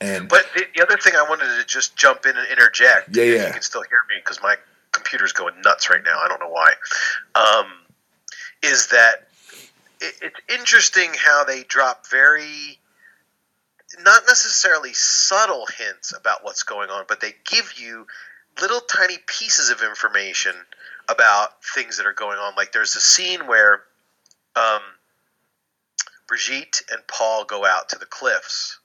And But the, the other thing I wanted to just jump in and interject, Yeah, if yeah. you can still hear me, because my computer's going nuts right now. I don't know why. Um, is that it, it's interesting how they drop very, not necessarily subtle hints about what's going on, but they give you little tiny pieces of information about things that are going on. Like there's a scene where um, Brigitte and Paul go out to the cliffs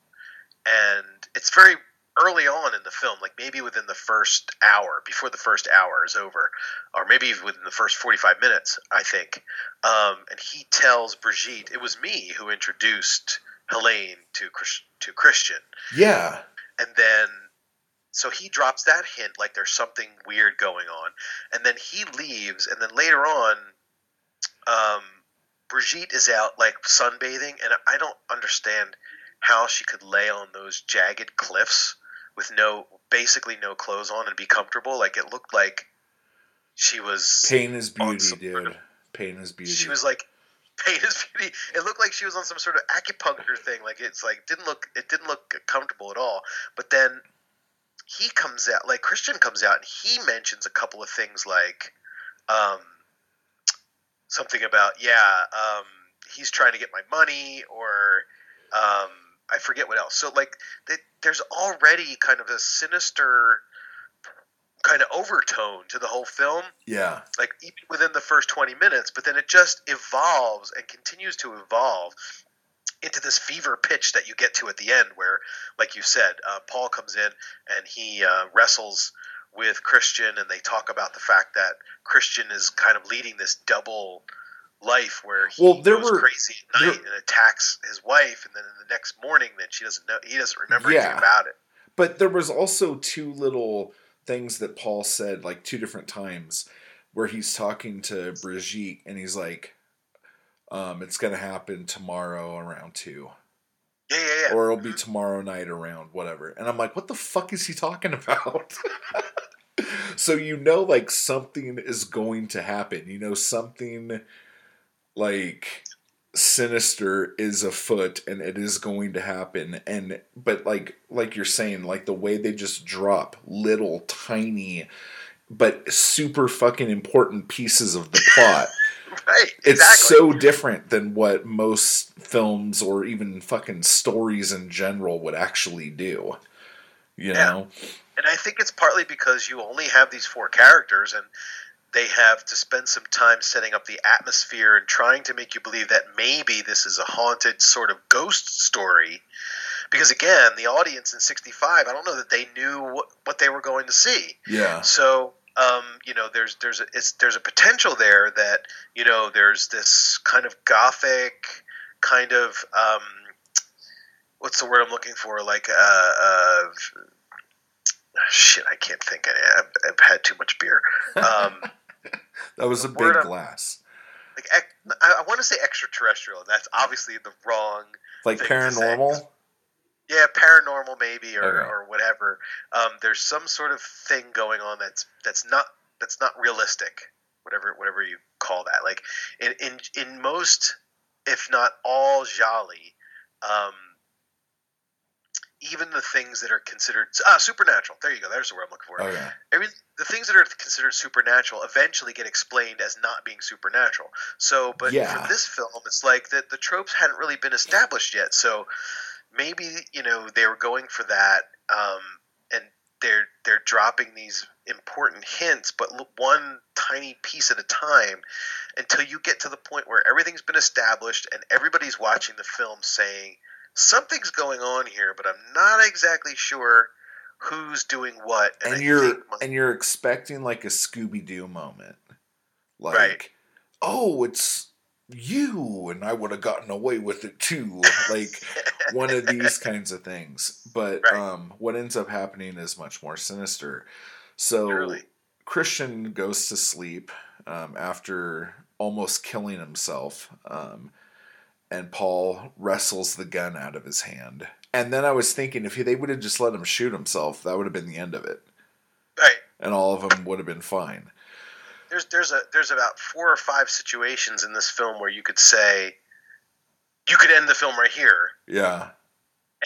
and it's very early on in the film, like maybe within the first hour, before the first hour is over, or maybe even within the first 45 minutes, I think. Um, and he tells Brigitte, it was me who introduced Helene to, to Christian. yeah, And then, so he drops that hint, like there's something weird going on. And then he leaves, and then later on, um, Brigitte is out like sunbathing, and I don't understand how she could lay on those jagged cliffs with no, basically no clothes on and be comfortable. Like it looked like she was pain is beauty, some sort dude. of- Pain is beauty. she was like pain is beauty. It looked like she was on some sort of acupuncture thing. Like it's like didn't look it didn't look comfortable at all. But then he comes out like Christian comes out and he mentions a couple of things like um something about yeah um he's trying to get my money or um I forget what else. So like they, there's already kind of a sinister kind of overtone to the whole film. Yeah, like even within the first 20 minutes but then it just evolves and continues to evolve into this fever pitch that you get to at the end where like you said uh, paul comes in and he uh, wrestles with christian and they talk about the fact that christian is kind of leading this double life where he Well, there goes were- crazy at night there- and attacks his wife and then the next morning then she doesn't know he doesn't remember Yeah. anything about it But there was also two little things that Paul said, like two different times, where he's talking to Brigitte and he's like, um, it's gonna happen tomorrow around two. yeah yeah yeah Or it'll be tomorrow night around whatever. And I'm like, what the fuck is he talking about? so you know like something is going to happen. You know something like sinister is afoot and it is going to happen. And but like like you're saying like the way they just drop little tiny but super fucking important pieces of the plot. Right it's exactly. so different than what most films or even fucking stories in general would actually do you Yeah. know? And I think it's partly because you only have these four characters and they have to spend some time setting up the atmosphere and trying to make you believe that maybe this is a haunted sort of ghost story. Because again, the audience in 65, I don't know that they knew what, what they were going to see. yeah So, um, you know, there's there's a, it's, there's a potential there that you know there's this kind of gothic kind of um, what's the word I'm looking for? Like uh, uh, shit, I can't think. I, I've, I've had too much beer. Um, that was a big glass like I, I want to say extraterrestrial, and that's obviously the wrong. like thing to say. paranormal Yeah, paranormal maybe or, Okay. or whatever. Um, there's some sort of thing going on that's that's not that's not realistic. Whatever whatever you call that. Like in in in most, if not all, Gialli, um, even the things that are considered ah supernatural. There you go. There's the word I'm looking for. okay Every, the things that are considered supernatural eventually get explained as not being supernatural. So, but Yeah. for this film, it's like that the tropes hadn't really been established yet. So maybe you know they were going for that, um, and they're they're dropping these important hints, but one tiny piece at a time, until you get to the point where everything's been established and everybody's watching the film saying something's going on here, but I'm not exactly sure who's doing what. and I you're my- and you're expecting like a scooby-doo moment like Right. oh it's you and i would have gotten away with it too like one of these kinds of things but Right. um what ends up happening is much more sinister so christian goes to sleep um, after almost killing himself. Um, and Paul wrestles the gun out of his hand. And then I was thinking if he, they would have just let him shoot himself, that would have been the end of it. Right. And all of them would have been fine. There's there's a there's about four or five situations in this film where you could say you could end the film right here Yeah.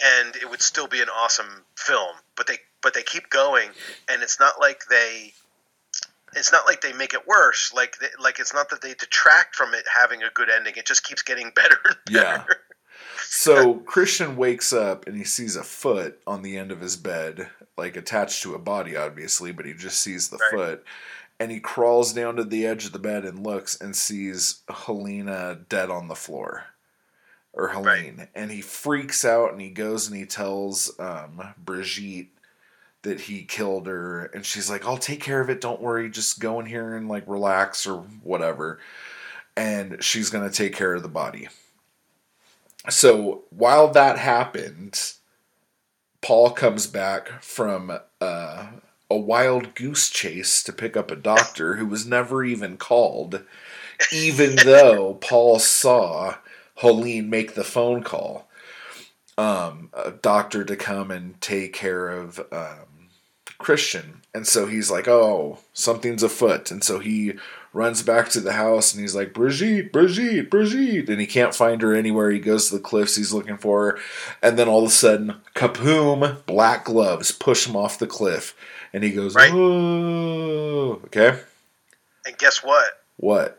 and it would still be an awesome film. But they but they keep going and it's not like they it's not like they make it worse. Like they, like it's not that they detract from it having a good ending. It just keeps getting better and Yeah. So Christian wakes up and he sees a foot on the end of his bed, like attached to a body, obviously, but he just sees the Right. foot. And he crawls down to the edge of the bed and looks and sees Helena dead on the floor. Or Helene. And he freaks out and he goes and he tells um, Brigitte that he killed her. And she's like, I'll take care of it. Don't worry. Just go in here and like relax or whatever. And she's going to take care of the body. So while that happened, Paul comes back from uh, a wild goose chase to pick up a doctor who was never even called, even though Paul saw Helene make the phone call. Um, a doctor to come and take care of um, Christian. And so he's like, oh, something's afoot. And so he runs back to the house and he's like, Brigitte, Brigitte, Brigitte. And he can't find her anywhere. He goes to the cliffs, he's looking for her. And then all of a sudden, kapoom, black gloves push him off the cliff. And he goes, Right. oh, okay. And guess what? What?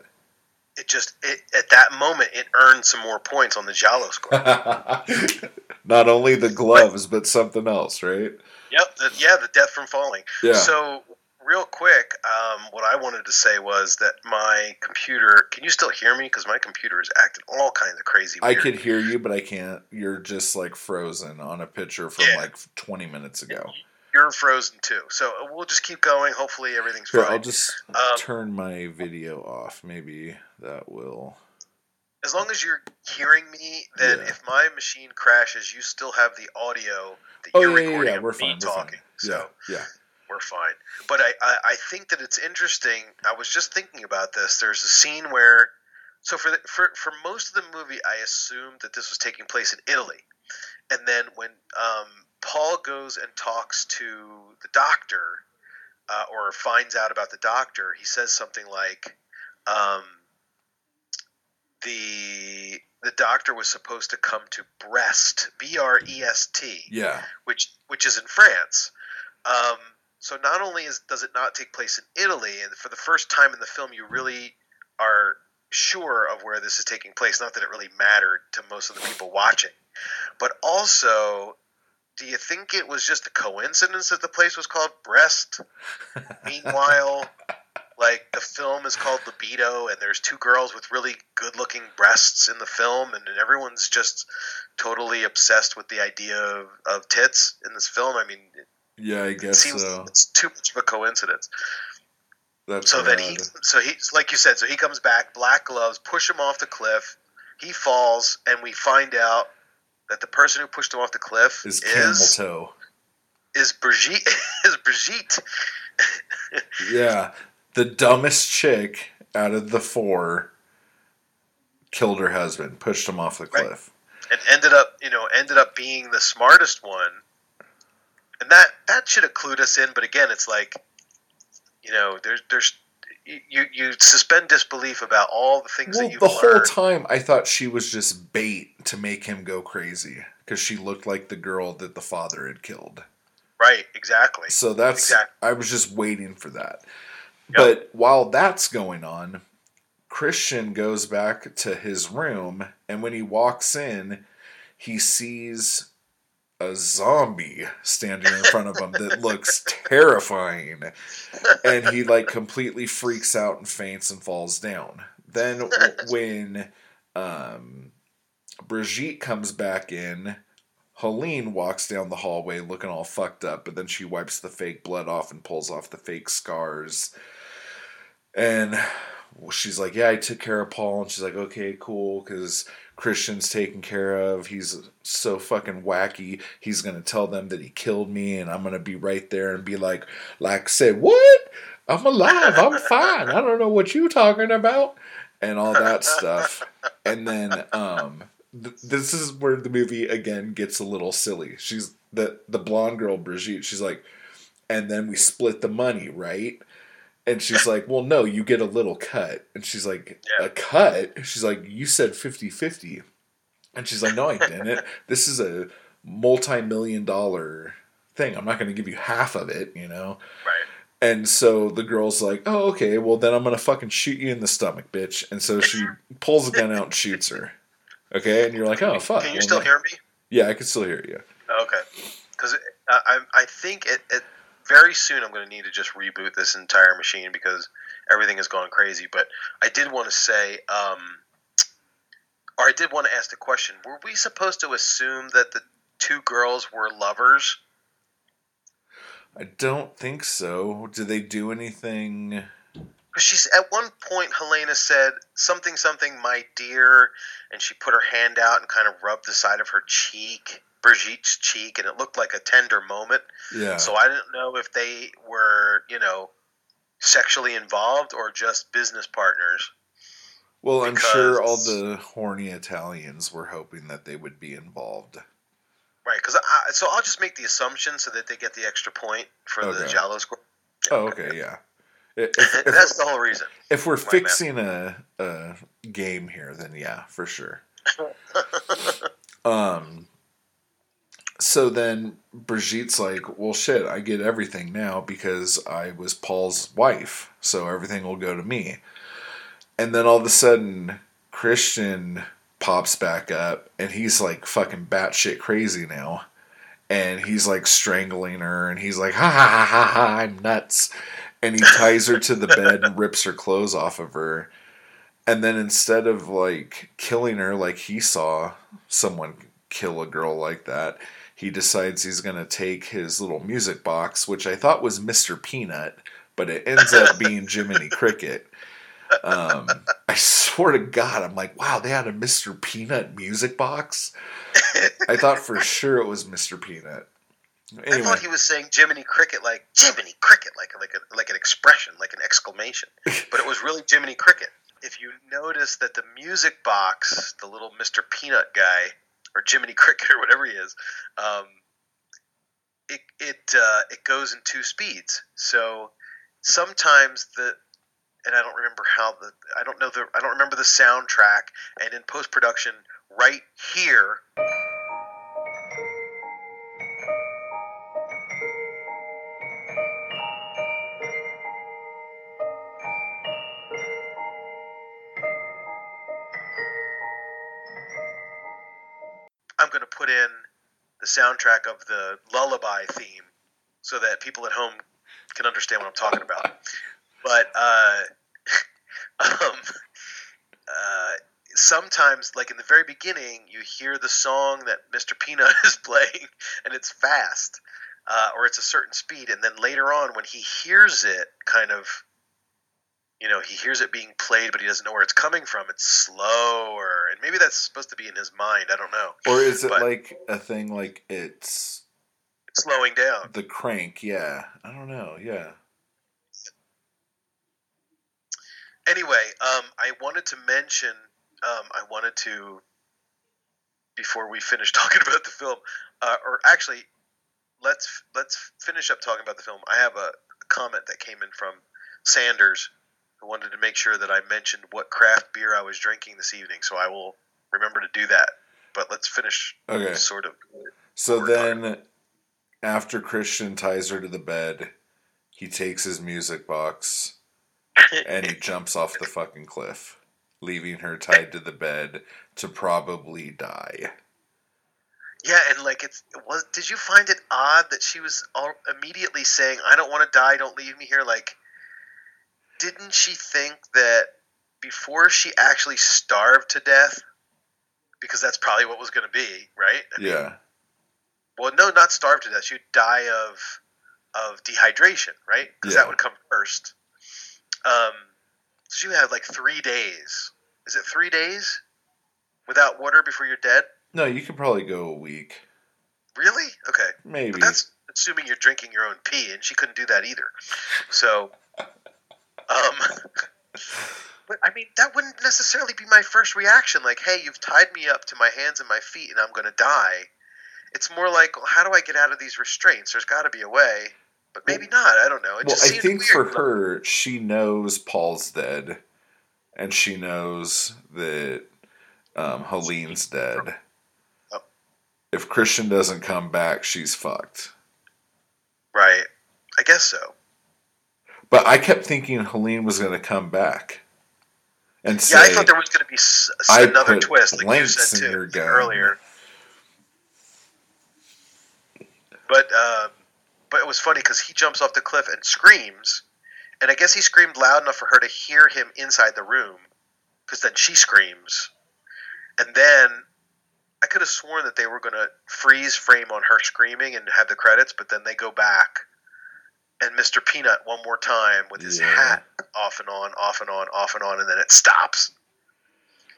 It just it, at that moment it earned some more points on the Giallo score. Not only the gloves, but something else, right? Yep. The, yeah, the death from falling. Yeah. So, real quick, um, what I wanted to say was that my computer. Can you still hear me? Because my computer is acting all kinds of crazy. I could hear you, but I can't. You're just like frozen on a picture from Yeah. like 20 minutes ago. You're frozen too. So uh, we'll just keep going. Hopefully, everything's Here, fine. I'll just Um, turn my video off. Maybe that will. as long as you're hearing me, then Yeah. if my machine crashes, you still have the audio Oh you're yeah, yeah, recording yeah. of We're fine. We're talking. fine. So Yeah, yeah. we're fine. But I, I, I think that it's interesting. I was just thinking about this. There's a scene where, so for the, for for most of the movie, I assumed that this was taking place in Italy, and then when um, Paul goes and talks to the doctor, uh, or finds out about the doctor, he says something like, um, the the doctor was supposed to come to Brest, B R E S T Yeah. which which is in France. Um, so not only is does it not take place in Italy, and for the first time in the film, you really are sure of where this is taking place. Not that it really mattered to most of the people watching, but also, do you think it was just a coincidence that the place was called Brest? Meanwhile. Like the film is called Libido, and there's two girls with really good-looking breasts in the film, and everyone's just totally obsessed with the idea of, of tits in this film. I mean, it Yeah, I it guess seems so. it's too much of a coincidence. That's So then he, so he, like you said, so he comes back, black gloves, push him off the cliff. He falls, and we find out that the person who pushed him off the cliff is camel toe. is Brigitte. Is Brigitte? Yeah, the dumbest chick out of the four killed her husband, pushed him off the Right. cliff. and ended up, you know, ended up being the smartest one. And that that should have clued us in, but again, it's like, you know, there's there's you you suspend disbelief about all the things Well, that you've the whole time I thought she was just bait to make him go crazy because she looked like the girl that the father had killed. Right, exactly. So that's Exactly. I was just waiting for that. Yep. But while that's going on, Christian goes back to his room and when he walks in, he sees a zombie standing in front of him that looks terrifying. And he like completely freaks out and faints and falls down. Then when um Brigitte comes back in, Helene walks down the hallway looking all fucked up, but then she wipes the fake blood off and pulls off the fake scars. And she's like, Yeah, I took care of Paul. And she's like, Okay, cool, because Christian's taken care of. He's so fucking wacky. He's to tell them that he killed me, and I'm to be right there and be like, like, say, What? I'm alive. I'm fine. I don't know what you're talking about, and all that stuff. And then um, th- this is where the movie again gets a little silly. She's the the blonde girl Brigitte. She's like, and then we split the money, right? And she's like, well, no, you get a little cut. And she's like, Yeah. a cut? She's like, you said 50 50. And she's like, no, I didn't. this is a multi million dollar thing. I'm not going to give you half of it, you know? Right. And so the girl's like, oh, okay, well, then I'm going to fucking shoot you in the stomach, bitch. And so she pulls a gun out and shoots her. Okay? And you're like, oh, fuck. Can you still hear me? Yeah, I can still hear you. Okay. Because uh, I, I think it, it very soon I'm going to need to just reboot this entire machine because everything has gone crazy. But I did want to say, um, or I did want to ask the question: Were we supposed to assume that the two girls were lovers? I don't think so. Did they do anything? She's at one point, Helena said something, something, my dear, and she put her hand out and kind of rubbed the side of her cheek, Brigitte's cheek, and it looked like a tender moment. Yeah. So I didn't know if they were, you know, sexually involved or just business partners. well, I'm sure all the horny Italians were hoping that they would be involved. Right, because I, so I'll just make the assumption so that they get the extra point for the Okay. Giallo score. Oh, okay, yeah. If, if, That's the whole reason. if we're fixing a, a game here, then yeah, for sure. um. So then Brigitte's like, well, shit, I get everything now because I was Paul's wife, so everything will go to me. And then all of a sudden, Christian pops back up, and he's like fucking batshit crazy now. And he's like strangling her, and he's like, ha ha ha ha ha, I'm nuts. And he ties her to the bed and rips her clothes off of her. And then instead of like killing her like he saw someone kill a girl like that, he decides he's going to take his little music box, which I thought was Mr. Peanut, but it ends up being Jiminy Cricket. Um, I swear to God, I'm like, wow, they had a Mr. Peanut music box. I thought for sure it was Mr. Peanut. I thought he was saying Jiminy Cricket, like Jiminy Cricket, like like a, like an expression, like an exclamation. But it was really Jiminy Cricket. If you notice that the music box, the little Mr. Peanut guy, or Jiminy Cricket, or whatever he is, um, it it uh, it goes in two speeds. So sometimes the and I don't remember how the I don't know the I don't remember the soundtrack. And in post production, right here, put in the soundtrack of the lullaby theme so that people at home can understand what I'm talking about. But uh, um, uh, sometimes, like in the very beginning, you hear the song that Mr. Peanut is playing, and it's fast, uh, or it's a certain speed, and then later on, when he hears it, kind of. You know, he hears it being played, but he doesn't know where it's coming from. It's slower, and maybe that's supposed to be in his mind. I don't know. or is it but- like a thing like it's slowing down. the crank? Yeah, I don't know. Yeah. Anyway, um, I wanted to mention, um, I wanted to, before we finish talking about the film, uh, or actually, let's let's finish up talking about the film. I have a, a comment that came in from Sanders, who wanted to make sure that I mentioned what craft beer I was drinking this evening. So I will remember to do that. But let's finish Okay. sort of. So then, after Christian ties her to the bed, he takes his music box and he jumps off the fucking cliff, leaving her tied to the bed to probably die. Yeah, and like it's it was. Did you find it odd that she was all, immediately saying, "I don't want to die. Don't leave me here"? Like, didn't she think that before she actually starved to death? Because that's probably what was going to be, right? I mean, Yeah. well, no, not starved to death. She'd die of of dehydration, right? Because Yeah. that would come first. Um, so you have like three days. Is it three days without water before you're dead? No, you could probably go a week. Really? Okay. Maybe. But that's assuming you're drinking your own pee, and she couldn't do that either. So, I mean, that wouldn't necessarily be my first reaction. Like, hey, you've tied me up to my hands and my feet, and I'm going to die. It's more like, well, how do I get out of these restraints? There's got to be a way, but maybe not. I don't know. It well, I think weird. for her, she knows Paul's dead, and she knows that um, Helene's dead. Oh. If Christian doesn't come back, she's fucked. right? I guess so. But I kept thinking Helene was going to come back and say, Yeah, I thought there was going to be s- another twist, like you said too earlier. But uh, but it was funny because he jumps off the cliff and screams, and I guess he screamed loud enough for her to hear him inside the room, because then she screams, and then I could have sworn that they were going to freeze frame on her screaming and have the credits, but then they go back. And Mr. Peanut one more time with his Yeah. hat off and on, off and on, off and on, and then it stops.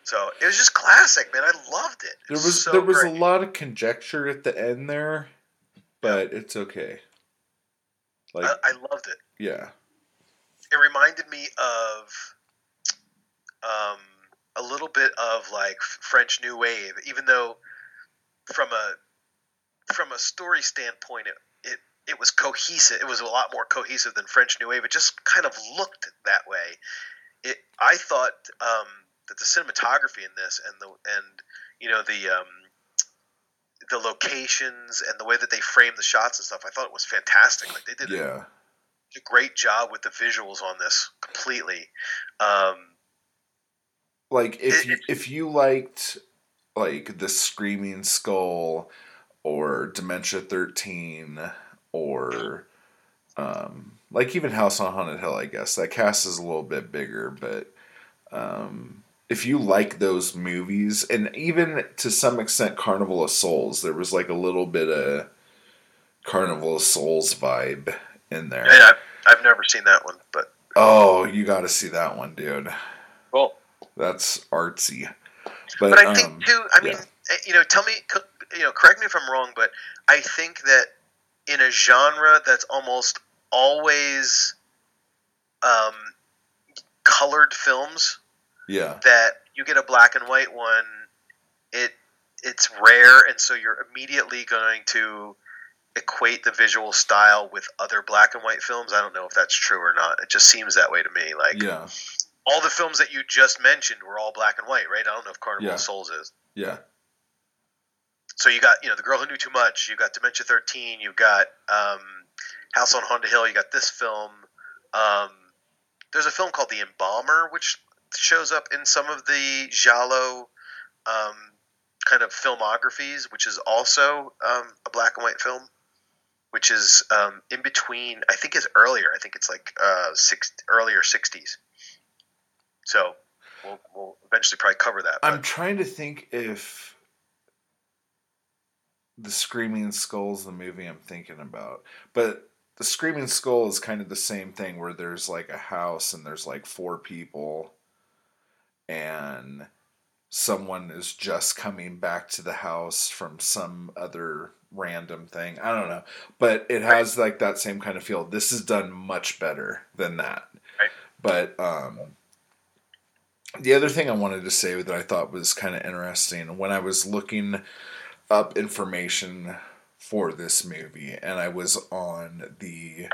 So it was just classic, man. I loved it. It there was so there was great. a lot of conjecture at the end there, but it's okay. Like, I, I loved it. yeah, It reminded me of um, a little bit of like French New Wave, even though from a from a story standpoint, it, it was cohesive. It was a lot more cohesive than French New Wave. It just kind of looked that way. It I thought um, that the cinematography in this and the and you know the um, the locations and the way that they framed the shots and stuff, I thought it was fantastic. Like they did a yeah. a great job with the visuals on this completely. Um, Like if It- you, if you liked like the Screaming Skull or Dementia Thirteen or um, like even House on Haunted Hill, I guess that cast is a little bit bigger, but um, if you like those movies and even to some extent Carnival of Souls, there was like a little bit of Carnival of Souls vibe in there. and I've, I've never seen that one, but Oh, you got to see that one, dude. cool. That's artsy. But, But I um, think too. I mean, yeah. you know, tell me, you know, correct me if I'm wrong, but I think that in a genre that's almost always um, colored films, yeah, that you get a black and white one, it it's rare, and so you're immediately going to equate the visual style with other black and white films. I don't know if that's true or not. It just seems that way to me. Like yeah, all the films that you just mentioned were all black and white, right? I don't know if Carnival Yeah. of Souls is. yeah, So you got you know the girl who knew too much. You've got Dementia Thirteen. You've got um, House on Haunted Hill. You got this film. Um, there's a film called The Embalmer, which shows up in some of the Giallo um, kind of filmographies, which is also um, a black and white film, which is um, in between. I think is earlier. I think it's like uh, six earlier '60s. So we'll, we'll eventually probably cover that. I'm trying to think if the Screaming Skull's the movie I'm thinking about, but the Screaming Skull is kind of the same thing where there's like a house and there's like four people, and someone is just coming back to the house from some other random thing. I don't know, but it has like that same kind of feel. This is done much better than that. But um the other thing I wanted to say that I thought was kind of interesting when I was looking up information for this movie and I was on the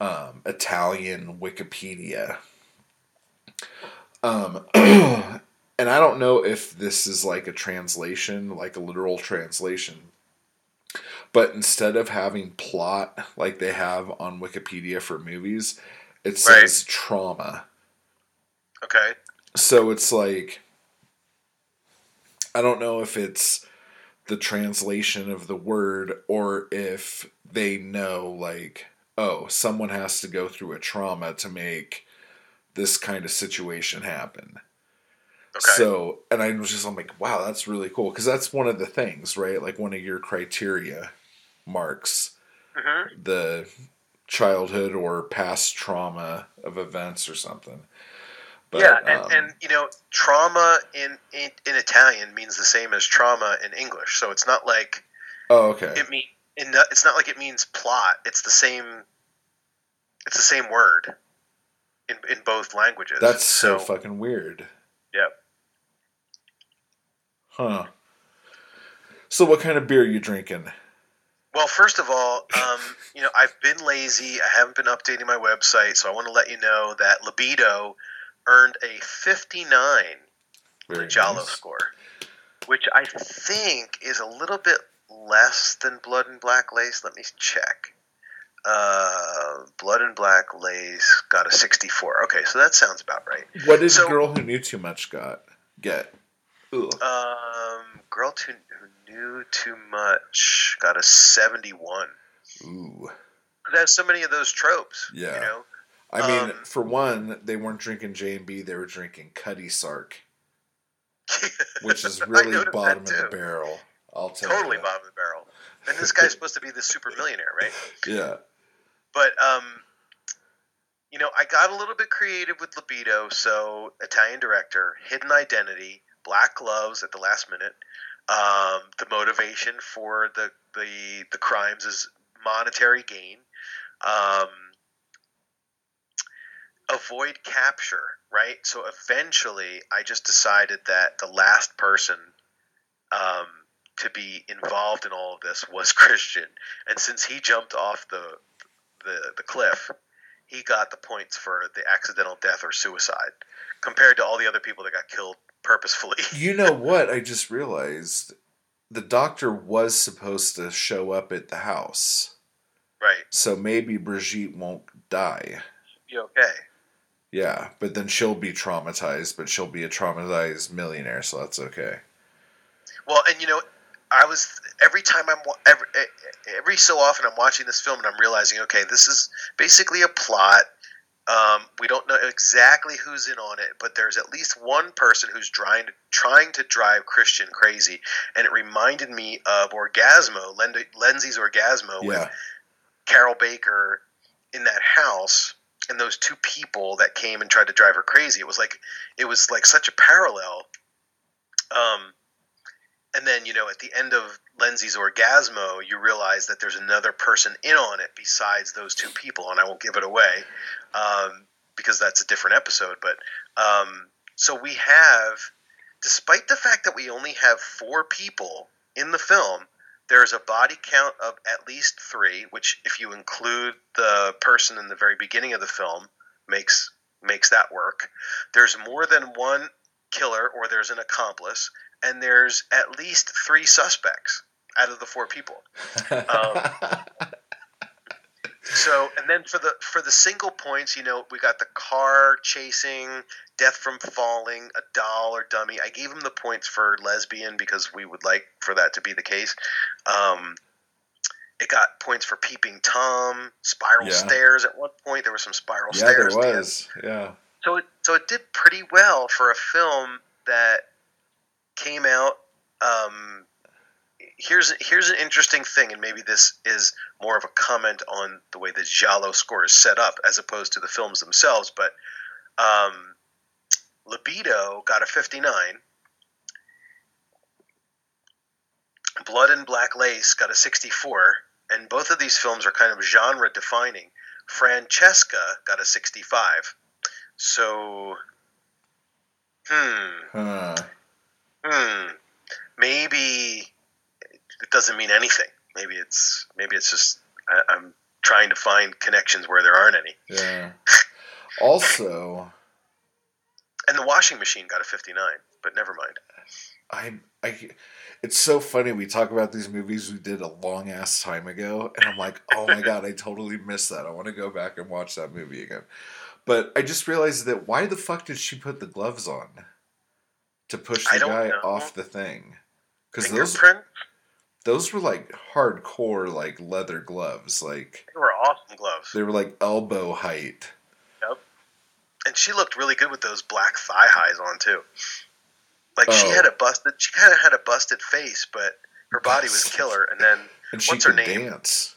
um, Italian Wikipedia. Um, and I don't know if this is like a translation, like a literal translation, but instead of having plot like they have on Wikipedia for movies, it says trauma. okay. So it's like I don't know if it's the translation of the word or if they know like oh, someone has to go through a trauma to make this kind of situation happen. Okay. So, and I was just I'm like, wow, that's really cool because that's one of the things, right? Like one of your criteria marks Mhm. the childhood or past trauma of events or something. But, yeah, and, um, and you know, trauma in, in in Italian means the same as trauma in English. So it's not like oh, okay, it mean it's not like it means plot. It's the same. It's the same word. in in both languages. That's so fucking weird. Yep. Huh. So what kind of beer are you drinking? Well, first of all, um, you know, I've been lazy. I haven't been updating my website, so I want to let you know that Libido earned a 59 Very the Giallo nice. score, which I think is a little bit less than Blood and Black Lace. Let me check. Uh, Blood and Black Lace got a 64. Okay, so that sounds about right. What did So- Girl Who Knew Too Much got? Get. Ugh. Um, Girl Who Knew Too Much got a 71. Ooh. It has so many of those tropes. Yeah. You know? I mean, Um, for one, they weren't drinking J and B; they were drinking Cutty Sark, which is really bottom of the barrel. I'll tell you Totally you. bottom of the barrel. And this guy's supposed to be the super millionaire, right? Yeah. But um, you know, I got a little bit creative with libido. So Italian director, hidden identity, black gloves at the last minute. Um, the motivation for the the the crimes is monetary gain. Um, avoid capture, right? So eventually, I just decided that the last person um, to be involved in all of this was Christian, and since he jumped off the the, the cliff, he got the points for the accidental death or suicide, compared to all the other people that got killed purposefully. You know what? I just realized the doctor was supposed to show up at the house, right? so maybe Brigitte won't die. You okay? Yeah, but then she'll be traumatized, but she'll be a traumatized millionaire, so that's okay. Well, and you know, I was every time I'm every every so often I'm watching this film and I'm realizing, okay, this is basically a plot. Um, we don't know exactly who's in on it, but there's at least one person who's trying to trying to drive Christian crazy, and it reminded me of Orgasmo, Lenzi's Orgasmo, with Carroll Baker in that house and those two people that came and tried to drive her crazy. It was like it was like such a parallel. Um, and then you know at the end of Lenzi's Orgasmo, you realize that there's another person in on it besides those two people, and I won't give it away um, because that's a different episode. But um, so we have, despite the fact that we only have four people in the film, there's a body count of at least three, which, if you include the person in the very beginning of the film, makes makes that work. There's more than one killer, or there's an accomplice, and there's at least three suspects out of the four people. Um, So, and then for the for the single points, you know, we got the car chasing, death from falling, a doll or dummy. I gave him the points for lesbian because we would like for that to be the case. Um, it got points for peeping tom, spiral Yeah. stairs. At one point, there was some spiral yeah, there stairs. at the end. was. Yeah. So it so it did pretty well for a film that came out. Um, here's here's an interesting thing, and maybe this is more of a comment on the way the Giallo score is set up as opposed to the films themselves. But um, Libido got a 59. Blood and Black Lace got a 64, and both of these films are kind of genre defining. Francesca got a 65. So, hmm, Huh. hmm, maybe it doesn't mean anything. Maybe it's maybe it's just I, I'm trying to find connections where there aren't any. Yeah. Also, And the washing machine got a 59, but never mind. I, I, it's so funny. We talk about these movies we did a long ass time ago, and I'm like, oh my god, I totally missed that. I want to go back and watch that movie again. But I just realized that why the fuck did she put the gloves on to push the guy know. off the thing? Because those those were like hardcore like leather gloves, like They were awesome gloves. they were like elbow height. And she looked really good with those black thigh highs on too. Like she Oh. had a busted, she kind of had a busted face, but her body was killer. And then And she what's her could name? dance.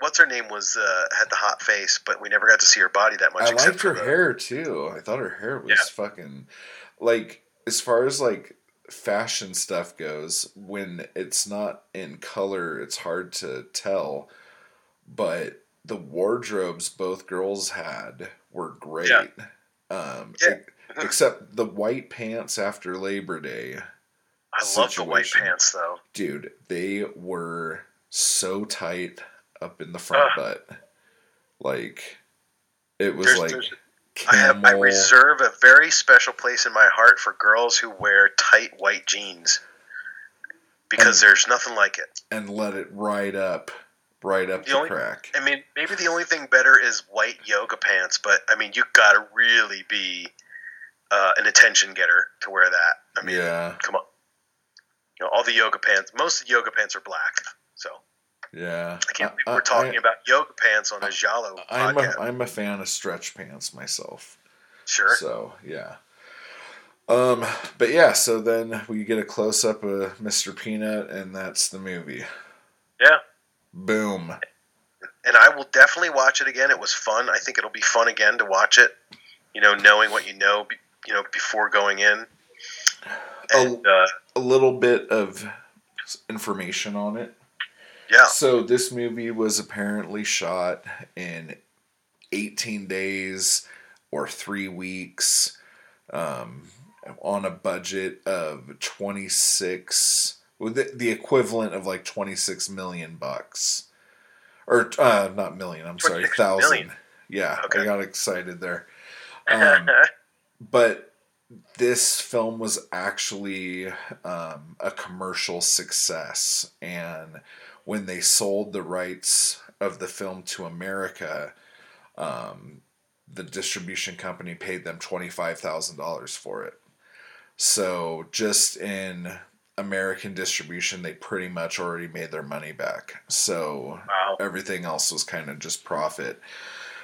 What's her name was uh, had the hot face, but we never got to see her body that much. I liked for her the- hair too. I thought her hair was Yeah. fucking like as far as like fashion stuff goes, when it's not in color, it's hard to tell. But the wardrobes both girls had were great. Yeah. Um, Yeah. e- except the white pants after Labor Day, I love the white pants though. dude, they were so tight up in the front Ugh. butt. Like it was There's- like there's- I have I reserve a very special place in my heart for girls who wear tight white jeans because there's nothing like it. and let it ride up, right up The the only- crack. I mean, maybe the only thing better is white yoga pants, but I mean, you got to really be uh, an attention getter to wear that. I mean, yeah, come on. You know, all the yoga pants, most of the yoga pants are black. So yeah. I can't believe I- we're talking I- about yoga pants on a Giallo I'm podcast. a, I'm a fan of stretch pants myself. sure. So yeah. Um, but yeah, so then we get a close up of Mr. Peanut, and that's the movie. Yeah. Boom. and I will definitely watch it again. It was fun. I think it'll be fun again to watch it. You know, knowing what you know, you know, before going in. And uh, A little bit of information on it. yeah, So this movie was apparently shot in 18 days or three weeks, um, on a budget of 26, with the, the equivalent of like 26 million bucks, or uh, not million. I'm sorry, 26 thousand. million. Yeah, I got excited there. Um, but this film was actually um, a commercial success and when they sold the rights of the film to america um, the distribution company paid them $25000 for it so just in american distribution they pretty much already made their money back so wow, everything else was kind of just profit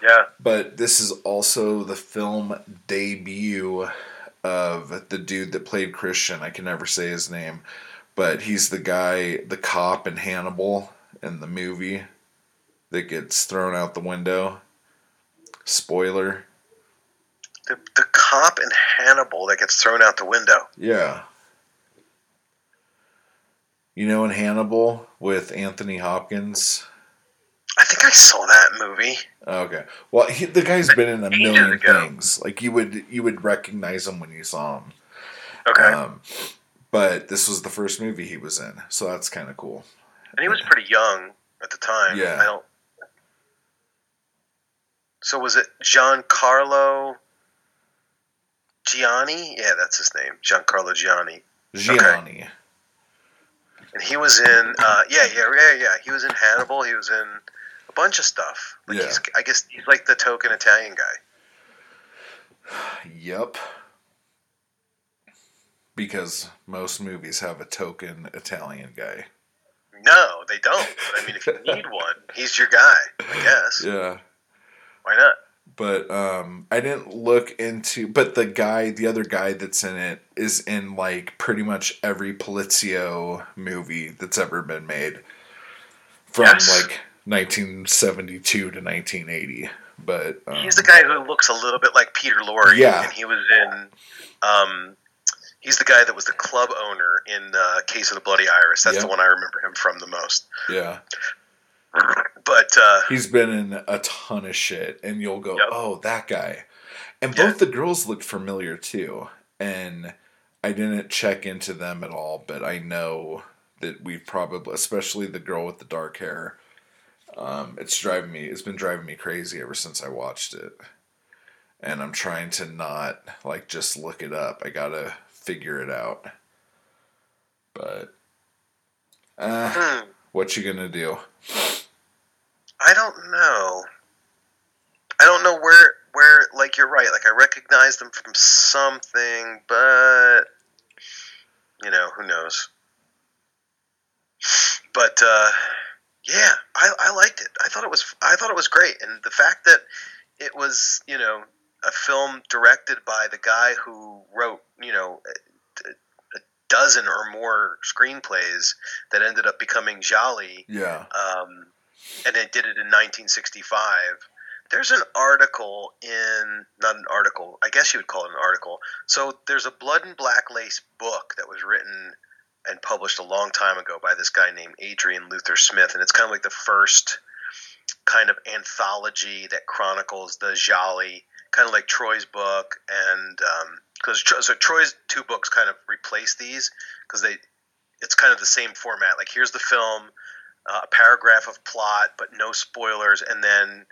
yeah, but this is also the film debut of the dude that played Christian. I can never say his name, but he's the guy, the cop in Hannibal in the movie that gets thrown out the window. Spoiler. the the cop in Hannibal that gets thrown out the window. Yeah. You know, in Hannibal with Anthony Hopkins. I think I saw that movie. Okay. Well, he, the guy's been in a million things. Like you would you would recognize him when you saw him. Okay, Um, but this was the first movie he was in, so that's kind of cool. and he was pretty young at the time. Yeah. I don't. So was it Giancarlo Gianni? Yeah, that's his name, Giancarlo Gianni. Gianni. And he was in, uh, yeah, yeah, yeah, yeah. He was in Hannibal. He was in a bunch of stuff. Like Yeah. he's, I guess he's like the token Italian guy. Yep. Because most movies have a token Italian guy. No, they don't. But I mean, if you need one, he's your guy. I guess. Yeah. Why not? But um, I didn't look into. But the guy, the other guy that's in it, is in like pretty much every Polizio movie that's ever been made, from Yes. like 1972 to 1980. But um, He's the guy who looks a little bit like Peter Lorre. Yeah. And he was in. Um, he's the guy that was the club owner in uh, Case of the Bloody Iris. That's Yeah. the one I remember him from the most. yeah, But uh, he's been in a ton of shit, and you'll go, Yep. "Oh, that guy." And Yeah. both the girls looked familiar too, and I didn't check into them at all, but I know that we've probably, especially the girl with the dark hair, um, it's driving me. It's been driving me crazy ever since I watched it, and I'm trying to not like just look it up. I gotta figure it out. But, uh, hmm, what you gonna do? I don't know. I don't know where where like you're right. Like I recognize them from something, but you know who knows. But uh, yeah, I, I liked it. I thought it was I thought it was great, and the fact that it was you know a film directed by the guy who wrote you know dozen or more screenplays that ended up becoming Gialli Yeah. um, and they did it in 1965. There's an article in, not an article, I guess you would call it an article. So there's a Blood and Black Lace book that was written and published a long time ago by this guy named Adrian Luther Smith, and it's kind of like the first kind of anthology that chronicles the Gialli kind of like Troy's book, and because so Troy's two books kind of replace these because they it's kind of the same format. Like here's the film, uh, a paragraph of plot, but no spoilers, and then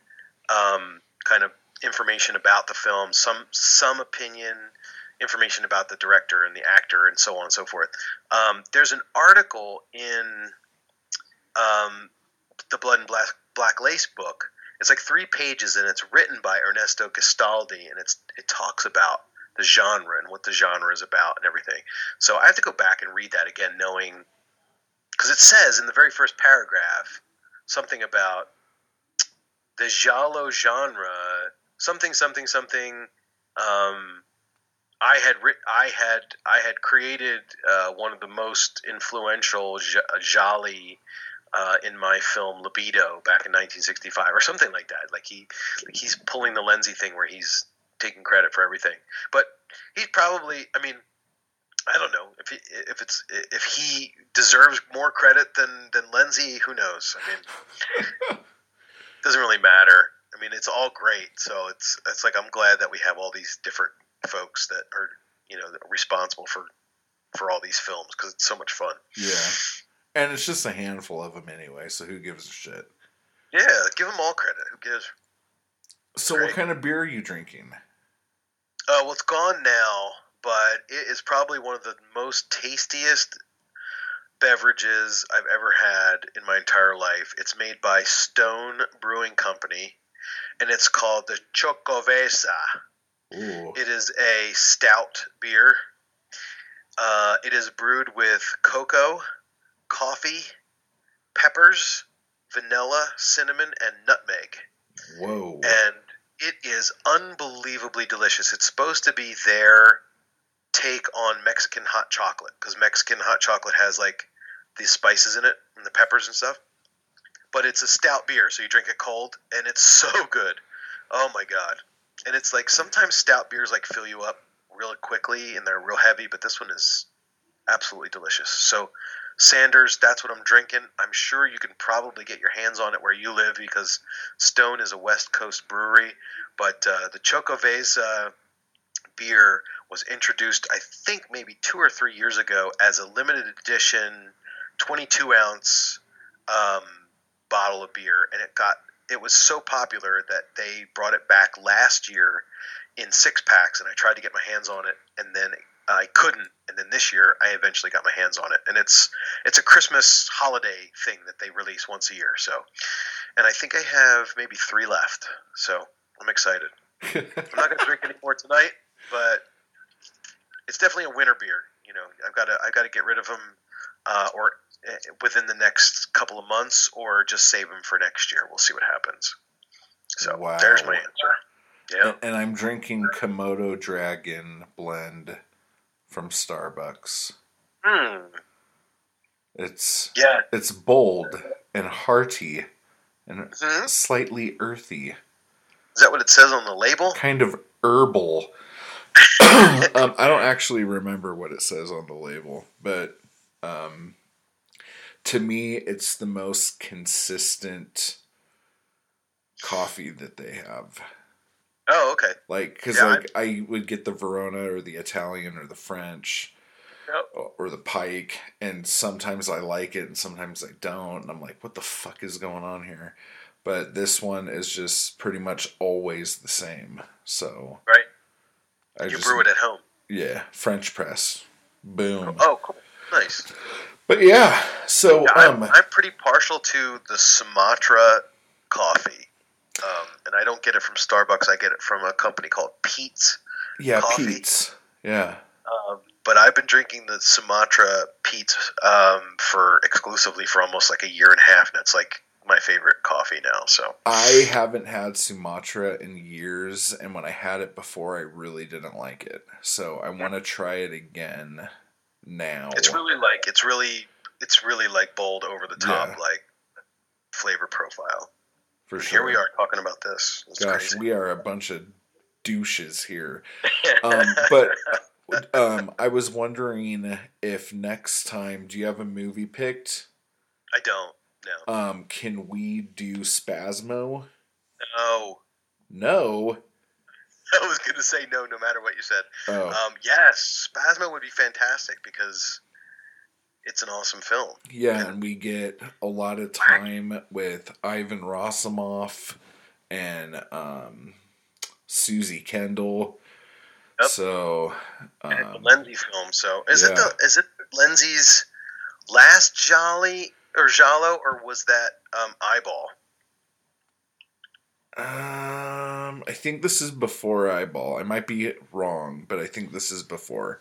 um, kind of information about the film, some some opinion, information about the director and the actor, and so on and so forth. Um, there's an article in um, the Blood and Black, Black Lace book. It's like three pages, and it's written by Ernesto Gastaldi, and it's it talks about the genre and what the genre is about and everything. So I have to go back and read that again, knowing because it says in the very first paragraph something about the giallo genre, something, something, something. Um, I had ri- I had I had created uh, one of the most influential gialli uh, in my film Libido back in 1965 or something like that. Like he he's pulling the Lenzi thing where he's taking credit for everything. But he's probably I mean I don't know if he, if it's if he deserves more credit than than Lenzi. Who knows? I mean, doesn't really matter. I mean, it's all great. So it's it's like I'm glad that we have all these different folks that are you know responsible for for all these films because it's so much fun. Yeah, and it's just a handful of them anyway. So who gives a shit? Yeah, give them all credit. Who gives? So, what kind of beer are you drinking? Uh, well, it's gone now but it is probably one of the most tastiest beverages I've ever had in my entire life. It's made by Stone Brewing Company, and it's called the. Ooh. It is a stout beer. Uh, it is brewed with cocoa, coffee, peppers, vanilla, cinnamon, and nutmeg. Whoa. And it is unbelievably delicious. It's supposed to be their take on Mexican hot chocolate because Mexican hot chocolate has like these spices in it and the peppers and stuff. But it's a stout beer, so you drink it cold, and it's so good. Oh my god! And it's like sometimes stout beers like fill you up really quickly and they're real heavy, but this one is absolutely delicious. So Sanders, that's what I'm drinking. I'm sure you can probably get your hands on it where you live because Stone is a West Coast brewery. But uh, the Xocoveza beer was introduced, I think, maybe two or three years ago as a limited edition 22 ounce um, bottle of beer, and it got it was so popular that they brought it back last year in six packs, and I tried to get my hands on it, and then I couldn't, and then this year I eventually got my hands on it, and it's it's a Christmas holiday thing that they release once a year. So, and I think I have maybe three left, so I'm excited. I'm not going to drink any more tonight but it's definitely a winter beer. You know, I've got to I've got to get rid of them, uh, or uh, within the next couple of months, or just save them for next year. We'll see what happens. So wow. there's my answer. Yeah, and, and I'm drinking Komodo Dragon blend from Starbucks. Hmm. It's yeah. It's bold and hearty and mm-hmm. slightly earthy. Is that what it says on the label? Kind of herbal. um, I don't actually remember what it says on the label, but um, to me, it's the most consistent coffee that they have. Oh, okay. Like, because yeah, like I would get the Verona or the Italian or the French. Yep. Or the Pike, and sometimes I like it, and sometimes I don't. And I'm like, "What the fuck is going on here?" But this one is just pretty much always the same. So right, I you just, brew it at home. Yeah, French press. Boom. Oh, cool. Nice. But yeah, so yeah, I'm, um, I'm pretty partial to the Sumatra coffee, um, and I don't get it from Starbucks. I get it from a company called Peet's. Yeah, coffee. Peet's. Yeah. Um, but I've been drinking the Sumatra Peet's um, for exclusively for almost like a year and a half, and it's like my favorite coffee now. So I haven't had Sumatra in years, and when I had it before, I really didn't like it. So I want to try it again now. It's really like it's really it's really like bold over the top yeah. like flavor profile. For sure. Here we are talking about this. It's Gosh, crazy. we are a bunch of douches here. um, but um, I was wondering if next time, do you have a movie picked? I don't. No. Um, can we do Spasmo? No. No. I was going to say no, no matter what you said. Oh, Um, yes, Spasmo would be fantastic because it's an awesome film. yeah, and we get a lot of time with Ivan Rassimov and um, Suzy Kendall. Yep. So, And it's um, a Lenzi film, so is it yeah. the is it Lenzi's last Gialli or Giallo or was that um, Eyeball? um, I think this is before Eyeball. I might be wrong, but I think this is before.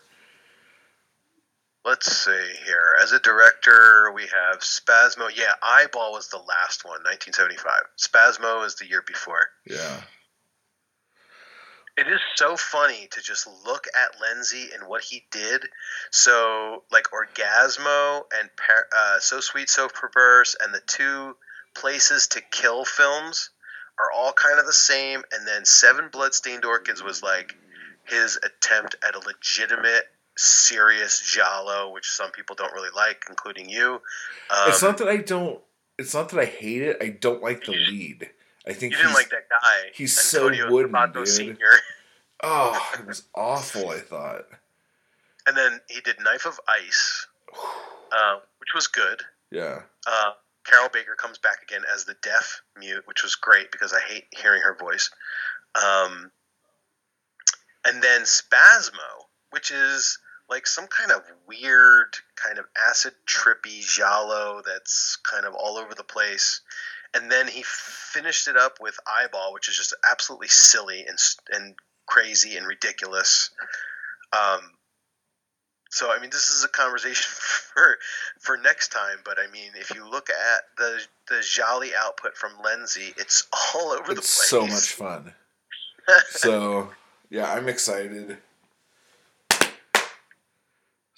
Let's see here. As a director, we have Spasmo. Yeah, Eyeball was the last one, 1975. Spasmo is the year before. Yeah. It is so funny to just look at Lenzi and what he did. So, like Orgasmo and Par- uh, So Sweet, So Perverse, and the two Places to Kill films are all kind of the same. And then Seven Bloodstained Orchids was like his attempt at a legitimate, serious Giallo, which some people don't really like, including you. Um, it's not that I don't. It's not that I hate it. I don't like the lead. I think you didn't like that guy. he's so Antonio wooden, Sabato dude. Sr. Oh, it was awful. I thought. And then he did Knife of Ice, uh, which was good. Yeah. Uh, Carroll Baker comes back again as the deaf mute, which was great because I hate hearing her voice. Um, and then Spasmo, which is like some kind of weird, kind of acid trippy giallo that's kind of all over the place. And then he finished it up with Eyeball, which is just absolutely silly and and crazy and ridiculous. Um, so I mean, this is a conversation for for next time. But I mean, if you look at the the Gialli output from Lenzi, it's all over the place. so much fun. so yeah, I'm excited.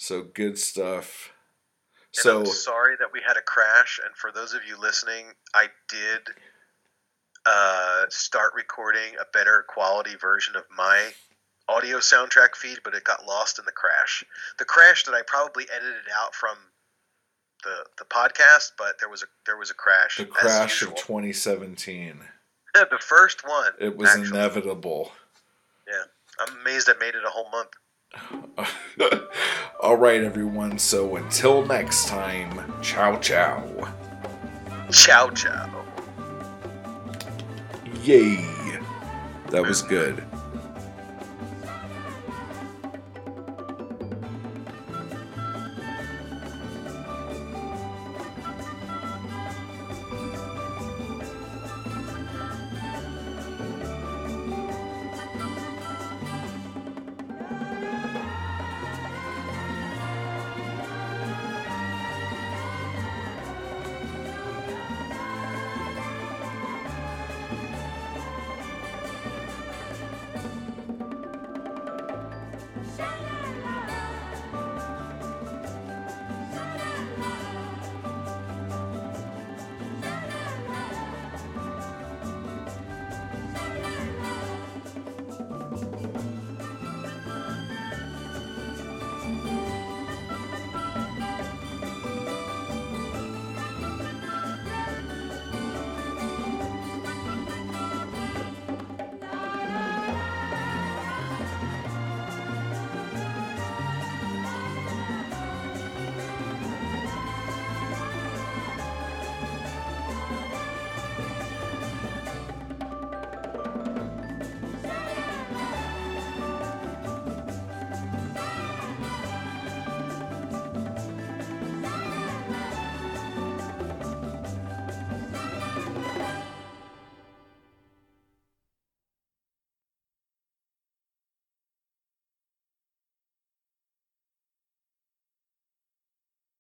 So good stuff. And So I'm sorry that we had a crash. And for those of you listening, I did uh, start recording a better quality version of my audio soundtrack feed, but it got lost in the crash. The crash that I probably edited out from the the podcast, but there was a there was a crash. the crash of 2017. the first one. It was actually. inevitable. Yeah, I'm amazed I made it a whole month. All right, everyone. So until next time, ciao ciao. Ciao, ciao. Yay. That was good.